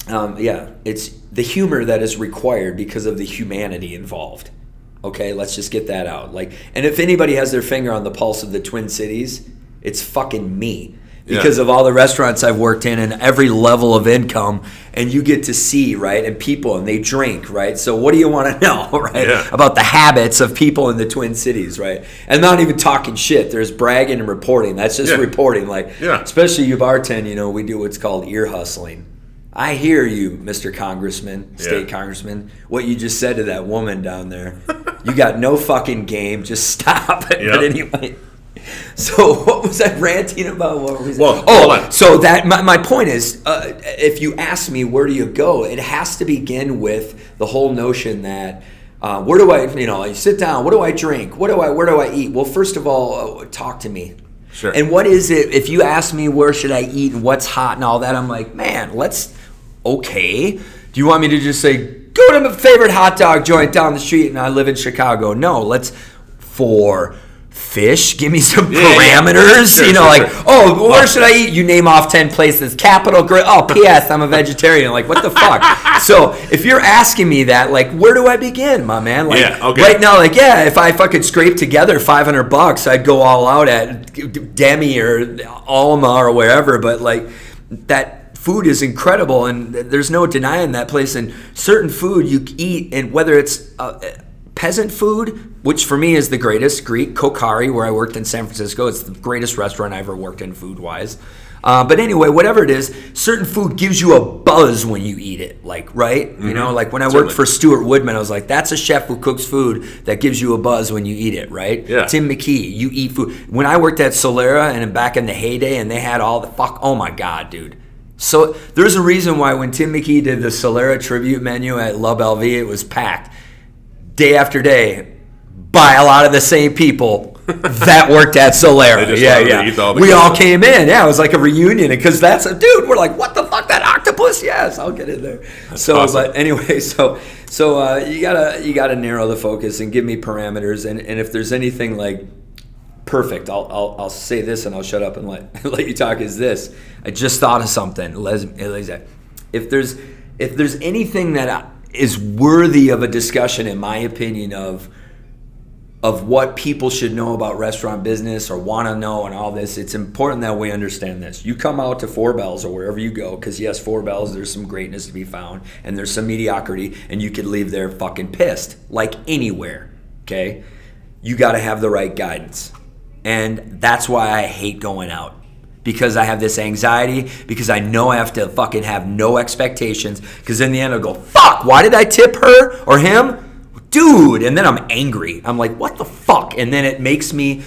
um, yeah, it's the humor that is required because of the humanity involved. Okay, let's just get that out. Like, and if anybody has their finger on the pulse of the Twin Cities, it's fucking me. Because Yeah. of all the restaurants I've worked in and every level of income, and you get to see, right? And people, and they drink, right? So, what do you want to know, right? Yeah. About the habits of people in the Twin Cities, right? And not even talking shit. There's bragging and reporting. That's just Yeah. reporting. Like, Yeah. especially you bartend, you know, we do what's called ear hustling. I hear you, Mr. Congressman, state Yeah. congressman, what you just said to that woman down there. you got no fucking game. Just stop it. Yep. But anyway. So what was I ranting about? What was Well, oh, so that my, my point is, uh, if you ask me where do you go, it has to begin with the whole notion that uh, where do I, you know, you sit down. What do I drink? What do I, where do I eat? Well, first of all, uh, talk to me. Sure. And what is it? If you ask me where should I eat and what's hot and all that, I'm like, man, let's. Okay. Do you want me to just say go to my favorite hot dog joint down the street and I live in Chicago? No. Let's for fish. Give me some Yeah, yeah. parameters. Sure, you know, sure, like sure. oh, where should I eat? You name off ten places. Capital Grille. Oh, P.S. I'm a vegetarian. Like what the fuck? so if you're asking me that, like where do I begin, my man? Like Yeah, okay. right now, like yeah, if I fucking scrape together 500 bucks, I'd go all out at Demi or Alma or wherever. But like that food is incredible, and there's no denying that place. And certain food you eat, and whether it's uh, peasant food, which for me is the greatest, Greek Kokkari, where I worked in San Francisco, it's the greatest restaurant I ever worked in food wise. Uh, but anyway, whatever it is, certain food gives you a buzz when you eat it. Like, right? You know, like when I worked Certainly. for Stewart Woodman, I was like, that's a chef who cooks food that gives you a buzz when you eat it, right? Yeah. Tim McKee, you eat food. When I worked at Solera and back in the heyday and they had all the fuck, oh my God, dude. So there's a reason why when Tim McKee did the Solera tribute menu at La LV, it was packed day after day by a lot of the same people that worked at Solera. Yeah, yeah. all we all came in. Yeah, it was like a reunion because that's a dude. We're like, what the fuck? That octopus? Yes, I'll get in there. so, awesome. but anyway, so so uh, you gotta you gotta narrow the focus and give me parameters. And, and if there's anything like perfect, I'll, I'll I'll say this and I'll shut up and let let you talk. Is this? I just thought of something. If there's if there's anything that is worthy of a discussion, in my opinion, of of what people should know about restaurant business or want to know and all this, it's important that we understand this. You come out to Four Bells or wherever you go, because yes, Four Bells, there's some greatness to be found and there's some mediocrity, and you could leave there fucking pissed, like anywhere. Okay, you got to have the right guidance, and that's why I hate going out. Because I have this anxiety because I know I have to fucking have no expectations. Because in the end I'll go fuck why did I tip her or him? Dude and then I'm angry. I'm like what the fuck? And then it makes me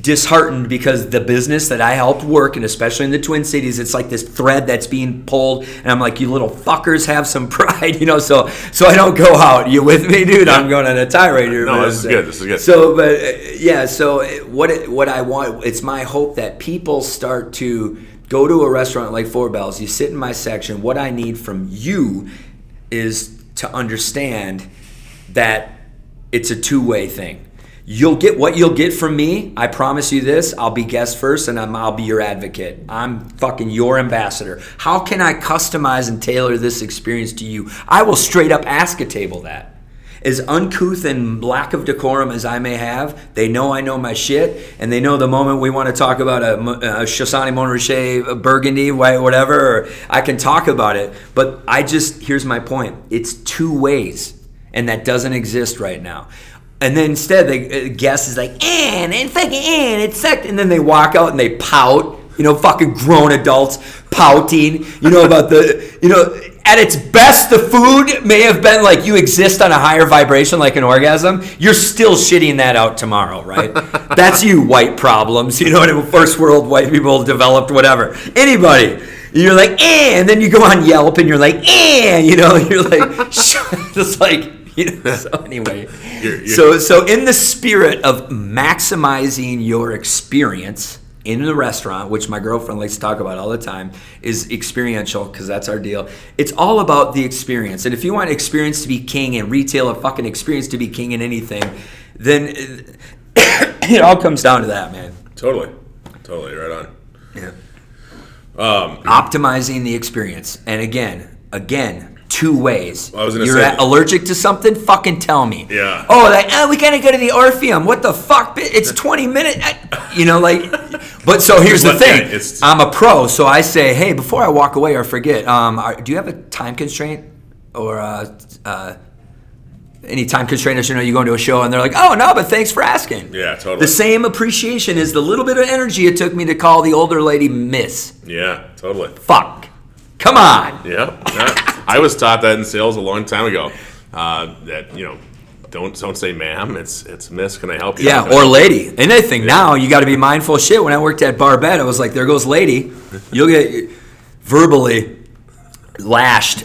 disheartened because the business that I helped work and especially in the Twin Cities it's like this thread that's being pulled and I'm like you little fuckers have some pride you know? So so I don't go out. You with me dude? I'm going on a tirade here No, this is good, this is good. so but uh, yeah so uh, what it, what I want it's my hope that people start to go to a restaurant like Four Bells. You sit in my section. What I need from you is to understand that it's a two-way thing you'll get what you'll get from me. I promise you this. I'll be guest first and I'm, i'll be your advocate. I'm fucking your ambassador. How can i customize and tailor this experience to you? I will straight up ask a table that. As uncouth and lack of decorum as I may have, they know I know my shit, and they know the moment we want to talk about a, a Montrachet a Burgundy, wha- whatever, I can talk about it. But I just here's my point: it's two ways, and that doesn't exist right now. And then instead, the uh, guest is like, "and and fucking and it sucked," and then they walk out and they pout. You know, fucking grown adults pouting. You know about the, you know, at its best, the food may have been like you exist on a higher vibration, like an orgasm. You're still shitting that out tomorrow, right? That's you, white problems. You know what? I? First world white people developed whatever. Anybody. You're like, eh, and then you go on Yelp and you're like, eh, you know, you're like, just like, you know. So anyway, You're- you're- so so in the spirit of maximizing your experience in the restaurant, which my girlfriend likes to talk about all the time, is experiential because that's our deal. It's all about the experience, and if you want experience to be king and retail a fucking experience to be king in anything, then it all comes down to that, man. Totally, totally right on. Yeah. Um, Optimizing the experience, and again, again. Two ways. I was gonna You're say- allergic to something? Fucking tell me. Yeah. Oh, like oh, we gotta go to the Orpheum. What the fuck? bi- It's 20 minutes. You know, like. But so here's the But, thing. it's- I'm a pro, so I say, hey, before I walk away or forget, um, are, do you have a time constraint or uh, uh, any time constraint? As you know, you go into a show and they're like, oh no, but thanks for asking. Yeah, totally. The same appreciation is the little bit of energy it took me to call the older lady Miss. Yeah, totally. Fuck. Come on. Yeah, yeah. I was taught that in sales a long time ago. Uh, that you know, don't don't say ma'am. It's it's miss. Can I help you? Yeah, or lady. Anything now, you got to be mindful shit. When I worked at Barbette, I was like, there goes lady. You'll get verbally lashed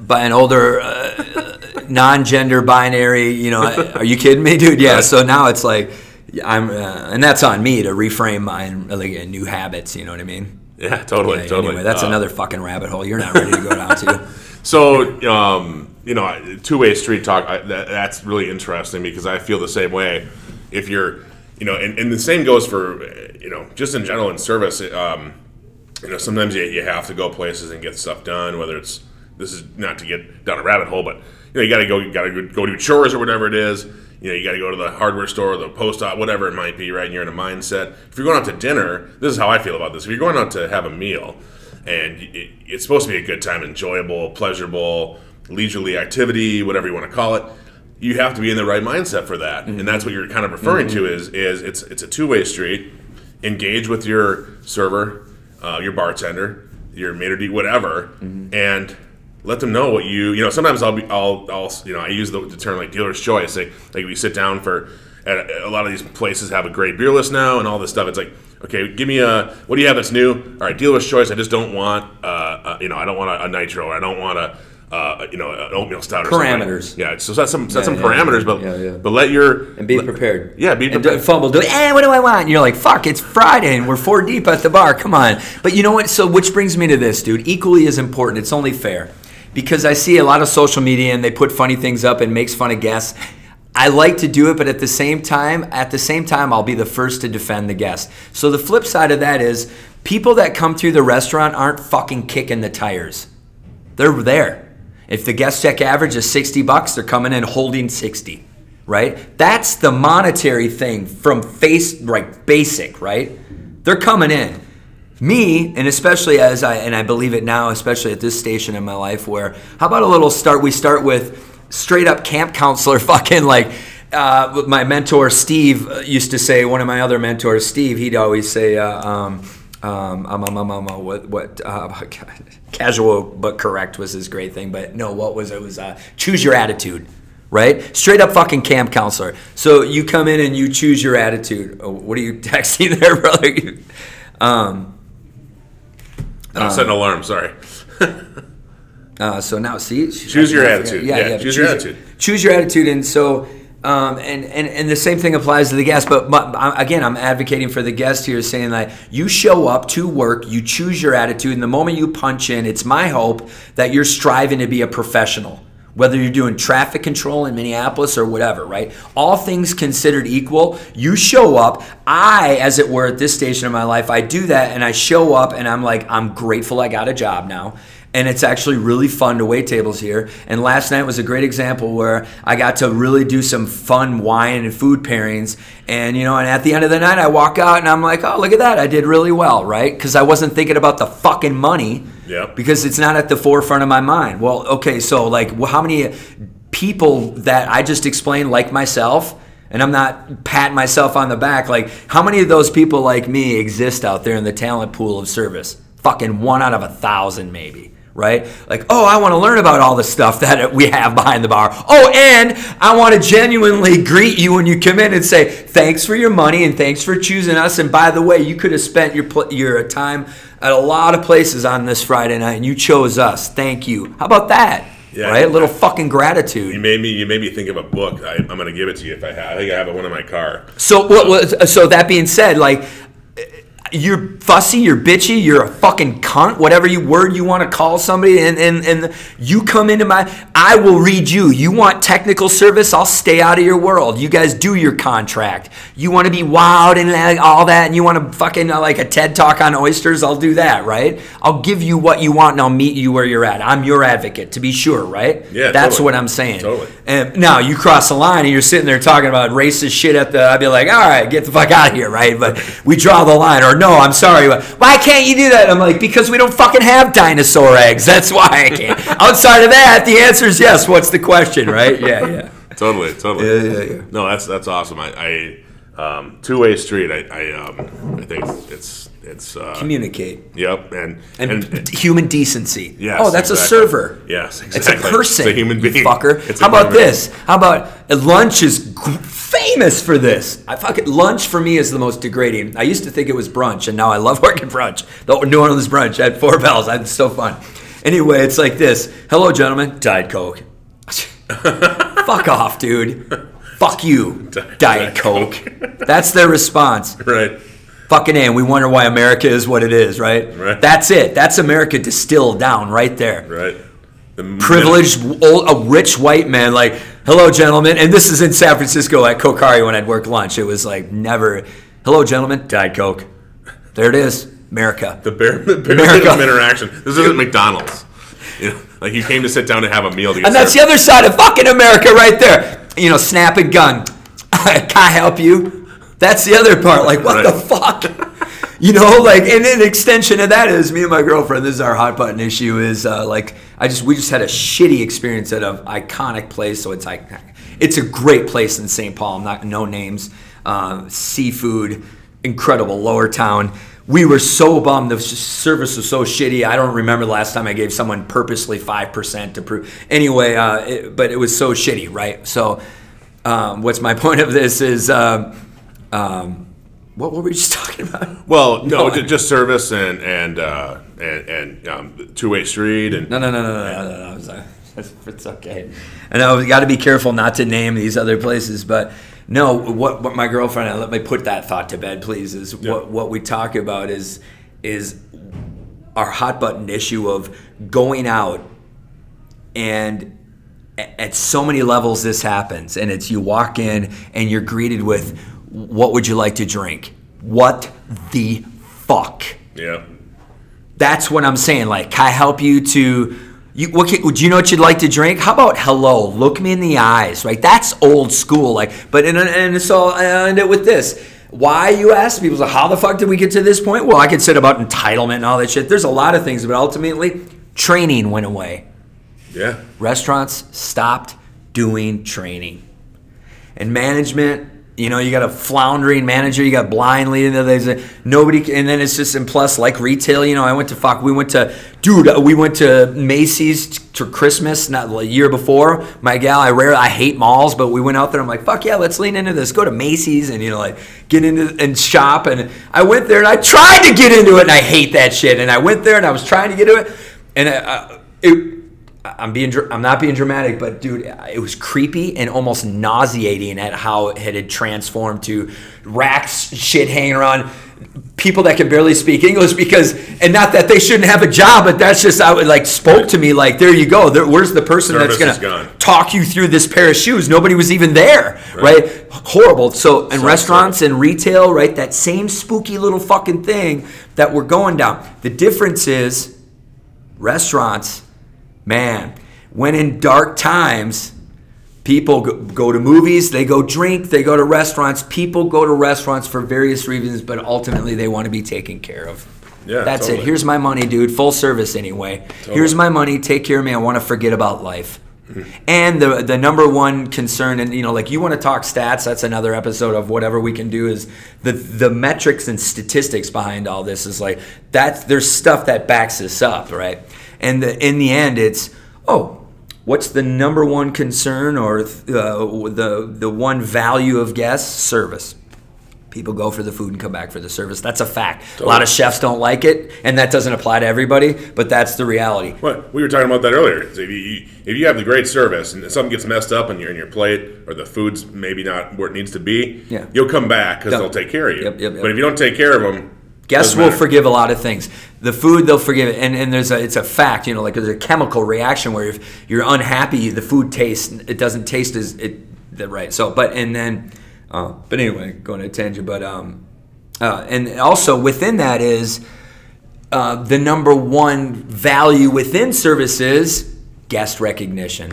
by an older uh, non-gender binary. You know, are you kidding me, dude? Yeah. So now it's like, I'm, uh, and that's on me to reframe my like new habits. You know what I mean? yeah, totally, Yeah, totally. Anyway, that's Uh, another fucking rabbit hole you're not ready to go down to. So, um, you know, two way street talk, I, that, that's really interesting because I feel the same way. If you're, you know, and, and the same goes for, you know, just in general in service, um, you know, sometimes you, you have to go places and get stuff done, whether it's, this is not to get down a rabbit hole, but, you know, you got to go, you got to go do chores or whatever it is. You know, you got to go to the hardware store, the post op, whatever it might be, right? And you're in a mindset. If you're going out to dinner, this is how I feel about this. If you're going out to have a meal, and it, it's supposed to be a good time, enjoyable, pleasurable, leisurely activity, whatever you want to call it. You have to be in the right mindset for that, and that's what you're kind of referring to. Is is it's it's a two way street. Engage with your server, uh, your bartender, your maitre d, whatever, and let them know what you you know. Sometimes I'll be I'll I'll you know I use the, the term like dealer's choice. Like like we sit down for at a, a lot of these places have a great beer list now and all this stuff. It's like okay, give me a what do you have that's new? All right, dealer's choice. I just don't want uh, uh you know I don't want a, a nitro. Or I don't want a uh, you know an oatmeal stout or Parameters. Yeah, so set some set Yeah, some yeah, parameters, but yeah, but let your And be let- prepared. Yeah, be And prepared. don't fumble. Do, eh, what do I want? And you're like, fuck, it's Friday and we're four deep at the bar. Come on. But you know what? So, which brings me to this, dude. Equally as important, it's only fair. Because I see a lot of social media and they put funny things up and makes fun of guests. I like to do it, but at the same time, at the same time, I'll be the first to defend the guest. So the flip side of that is people that come through the restaurant aren't fucking kicking the tires. They're there. If the guest check average is 60 bucks, they're coming in holding 60, right? That's the monetary thing from face right basic, right? They're coming in. Me, and especially as I and I believe it now, especially at this station in my life where how about a little start we start with straight up camp counselor fucking like uh, my mentor Steve uh, used to say one of my other mentors Steve he'd always say uh, um, um, um, um, um, um, uh, what, what uh, casual but correct was his great thing. But no, what was it? it was uh, choose your attitude, right? Straight up fucking camp counselor. So you come in and you choose your attitude. Oh, what are you texting there, brother? um, I'm setting an alarm. Sorry. uh, so now, see, Choose your attitude. forget. Yeah, choose your attitude. Choose your attitude, and so. Um, and, and, and the same thing applies to the guest, but my, again, I'm advocating for the guest here, saying that you show up to work, you choose your attitude, and the moment you punch in, it's my hope that you're striving to be a professional. Whether you're doing traffic control in Minneapolis or whatever, right? All things considered equal, you show up. I, as it were, at this station in my life, I do that and I show up and I'm like, I'm grateful I got a job now and it's actually really fun to wait tables here. And last night was a great example where I got to really do some fun wine and food pairings. And you know, and at the end of the night, I walk out and I'm like, oh, look at that, I did really well, right? Because I wasn't thinking about the fucking money. Yep. Because it's not at the forefront of my mind. Well, okay, so like, well, how many people that I just explained, like myself, And I'm not patting myself on the back. Like, how many of those people like me exist out there in the talent pool of service? Fucking one out of a thousand, maybe. Right? Like, oh, I want to learn about all the stuff that we have behind the bar. Oh, and I want to genuinely greet you when you come in and say, thanks for your money and thanks for choosing us. And by the way, you could have spent your, pl- your time at a lot of places on this Friday night and you chose us. Thank you. How about that? Yeah, right? A little I- fucking gratitude. You made me. You made me think of a book. I, I'm going to give it to you if I have. I think I have one in my car. So what was so that being said, like you're fussy, you're bitchy, you're a fucking cunt, whatever you word you want to call somebody, and, and and you come into my I will read you. You want technical service, I'll stay out of your world. You guys do your contract. You want to be wild and like, all that, and you want to fucking uh, like a TED talk on oysters, I'll do that, right? I'll give you what you want and I'll meet you where you're at. I'm your advocate, to be sure, right? Yeah, That's totally. what I'm saying. Totally. And now you cross the line and you're sitting there talking about racist shit at the. I'd be like, all right, get the fuck out of here, right? But we draw the line. Or no, I'm sorry, why can't you do that? I'm like, because we don't fucking have dinosaur eggs. That's why I can't. Outside of that, the answer is yes. What's the question, right? Yeah, yeah. Totally, totally. Yeah, yeah, yeah. No, that's that's awesome. I, I um, two way street. I, I, um, I think it's it's. Uh, Communicate Yep, and and, and, human decency. Yes, oh, that's a server. Yes, exactly. It's a exactly. person. It's a human being. fucker. It's How about human this? How about uh, lunch is famous for this? I fucking lunch for me is the most degrading. I used to think it was brunch, and now I love working brunch. The New Orleans brunch at Four Bells. It's so fun. Anyway, it's like this. Hello, gentlemen. Diet Coke. Fuck off, dude. Fuck you. Diet Diet Coke. That's their response. right. Fucking A, and we wonder why America is what it is, right? Right. That's it. That's America distilled down right there. Right. The Privileged, old, a rich white man, like, hello, gentlemen. And this is in San Francisco at Kokkari when I'd work lunch. It was like, never, hello, gentlemen, Diet Coke. There it is, America. The bare, bare America. minimum interaction. This isn't McDonald's. You know, like you came to sit down and have a meal. To get And that's the other side of fucking America right there. You know, snap and gun. Can I help you? That's the other part. Like, what the fuck? You know, like, and an extension of that is me and my girlfriend. This is our hot button issue. Is uh, like, I just we just had a shitty experience at an iconic place. So it's like, it's a great place in St. Paul. I'm not no names. Uh, seafood, incredible. Lower town. We were so bummed. The service was so shitty. I don't remember the last time I gave someone purposely five percent to prove. Anyway, uh, it, but it was so shitty, right? So, um, what's my point of this is, um, um, what were we just talking about? Well, no, No, ju- just service and and uh, and, and um, two way street and No, no, no, no, no, no, no. no. It's, uh, it's- okay. And I got to be careful not to name these other places, but no. What, what my girlfriend and let me put that thought to bed, please. Is what what we talk about is is our hot button issue of going out and at so many levels this happens and it's you walk in and you're greeted with what would you like to drink what the fuck yeah. that's what I'm saying. Like, can I help you to? You, what can, do you know what you'd like to drink? How about hello? Look me in the eyes, right? That's old school. Like, but and, and so I end it with this. Why you ask people? So how the fuck did we get to this point? Well, I could say about entitlement and all that shit. There's a lot of things, but ultimately, training went away. Yeah. Restaurants stopped doing training. And management, you know, you got a floundering manager, you got blind leading. A, nobody, and then it's just, and plus, like retail, you know, I went to fuck, we went to, dude, uh, we went to Macy's to Christmas, not a year before. My gal, I rarely, I hate malls, but we went out there. I'm like, fuck yeah, let's lean into this. Go to Macy's and, you know, like get into and shop. And I went there and I tried to get into it and I hate that shit. And I went there and I was trying to get into it. And I, I, it, I'm being I'm not being dramatic, but dude, it was creepy and almost nauseating at how it had transformed to racks shit hanging around people that can barely speak English because and not that they shouldn't have a job, but that's just how it like spoke to me like there you go. There, where's the person Service that's gonna talk you through this pair of shoes? Nobody was even there, right? Horrible. So in So restaurants and retail, right, that same spooky little fucking thing that we're going down. The difference is restaurants, man, when in dark times, people go, go to movies, they go drink, they go to restaurants. People go to restaurants for various reasons, but ultimately they want to be taken care of. Yeah, That's it. Here's my money, dude. Full service anyway. Here's my money. Take care of me. I want to forget about life. Hmm. And the the number one concern, and you know, like you want to talk stats, that's another episode of whatever we can do. Is the the metrics and statistics behind all this is like that's there's stuff that backs this up, right? And the, in the end, it's oh, what's the number one concern or uh, the the one value of guests? Service people go for the food and come back for the service. That's a fact. A lot of chefs don't like it, and that doesn't apply to everybody, but that's the reality. What we were talking about that earlier. If you if you have the great service and something gets messed up on your in your plate or the food's maybe not where it needs to be, Yeah. you'll come back because Yep. they'll take care of you. Yep, yep. But if you don't take care of them, Guests will forgive a lot of things. The food they'll forgive it, and, and there's a it's a fact. You know, like there's a chemical reaction where if you're unhappy, the food tastes it doesn't taste as it the right. So, but and then, uh, but anyway, going to a tangent. But um, uh, and also within that is uh, the number one value within services guest recognition.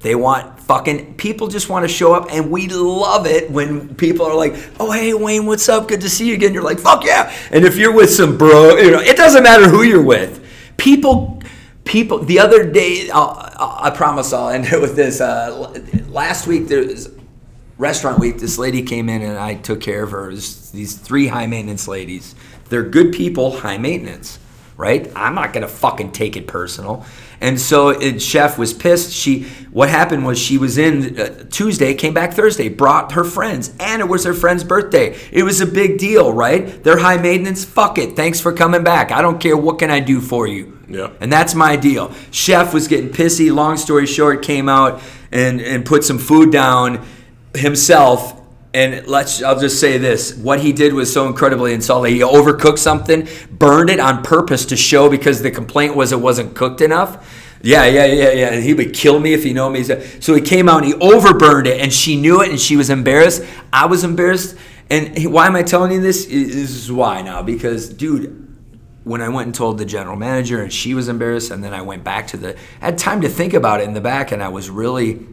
They want fucking people just want to show up, and we love it when people are like, "Oh, hey Wayne, what's up? Good to see you again." You're like, "Fuck yeah!" And if you're with some bro, you know, it doesn't matter who you're with. People, people. The other day, I'll, I promise I'll end it with this. Uh, last week there was restaurant week. This lady came in, and I took care of her. These three high maintenance ladies. They're good people, high maintenance, right? I'm not gonna fucking take it personal. And so it, chef was pissed. She what happened was she was in uh, Tuesday, came back Thursday, brought her friends, and it was her friend's birthday. It was a big deal, right? They're high maintenance. Fuck it. Thanks for coming back. I don't care. What can I do for you? Yeah. And that's my deal. Chef was getting pissy. Long story short, came out and and put some food down himself. And let's I'll just say this. What he did was so incredibly insulting. He overcooked something, burned it on purpose to show because the complaint was it wasn't cooked enough. Yeah, yeah, yeah, yeah. He would kill me if he know me. So he came out and he overburned it, and she knew it, and she was embarrassed. I was embarrassed. And why am I telling you this? This is why now. Because, dude, when I went and told the general manager, and she was embarrassed, and then I went back to the. I had time to think about it in the back, and I was really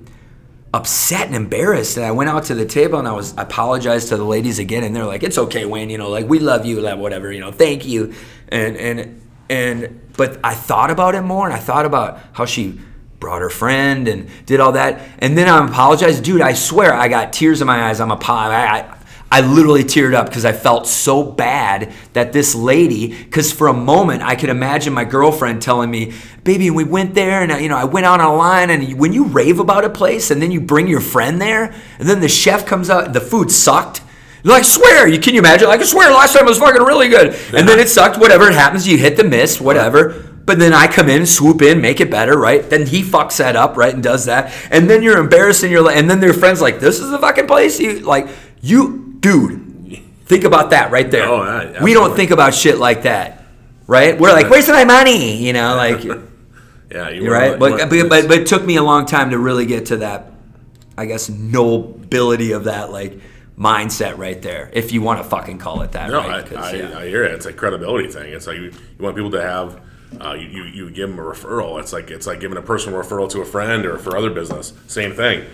upset and embarrassed. And I went out to the table and I was I apologized to the ladies again, and they're like, "It's okay, Wayne. You know, like we love you, like whatever. You know, thank you." And and and but I thought about it more, and I thought about how she brought her friend and did all that, and then I apologized, dude. I swear, I got tears in my eyes. I'm a I I literally teared up because I felt so bad that this lady, because for a moment I could imagine my girlfriend telling me, "Baby, we went there, and I, you know I went out on a line, and when you rave about a place, and then you bring your friend there, and then the chef comes out, the food sucked." You're like, swear, you can you imagine? Like I swear last time it was fucking really good. And then it sucked, whatever it happens, you hit the miss, whatever. But then I come in, swoop in, make it better, right? Then he fucks that up, right, and does that. And then you're embarrassed and you're like, and then their friends like, this is the fucking place you like you dude. Think about that right there. Oh, yeah, we don't think about shit like that. Right? We're like, where's my money? You know, like Yeah, you right. But, but, but, but it took me a long time to really get to that, I guess, nobility of that, like, mindset right there, if you want to fucking call it that, No, right? I, I, yeah. I hear it. It's a credibility thing. It's like you, you want people to have. Uh, you, you, you give them a referral. It's like it's like giving a personal referral to a friend or for other business. Same thing.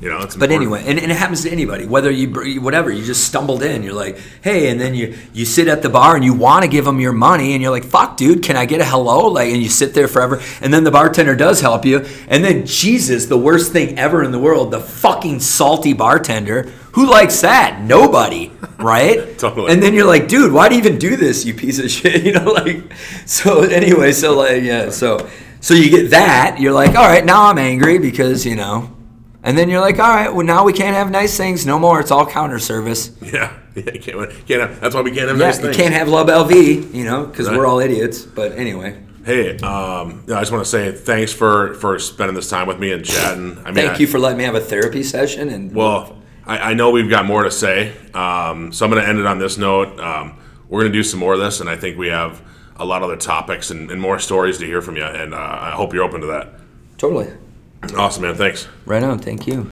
You know. It's But important. anyway, and, and it happens to anybody, whether you whatever, you just stumbled in, you're like, hey, and then you you sit at the bar and you want to give them your money, and you're like, fuck, dude, can I get a hello? Like, and you sit there forever, and then the bartender does help you, and then Jesus, the worst thing ever in the world, the fucking salty bartender, who likes that? Nobody, right? Totally. And then you're like, dude, why do you even do this, you piece of shit? You know, like, so anyway, so like, yeah, so so you get that, you're like, all right, now I'm angry because you know. And then you're like, all right, well now we can't have nice things no more. It's all counter service. Yeah, yeah. Can't, can't have, that's why we can't have Yeah, nice you things. can't have Love LV, you know, because Right. we're all idiots. But anyway, Hey, um, I just want to say thanks for for spending this time with me and chatting. I mean, thank I- you for letting me have a therapy session. And Well, I, I know we've got more to say, um, so I'm going to end it on this note. Um, we're going to do some more of this, and I think we have a lot of other topics and, and more stories to hear from you. And uh, I hope you're open to that. totally, Awesome, man. Thanks. right on. Thank you.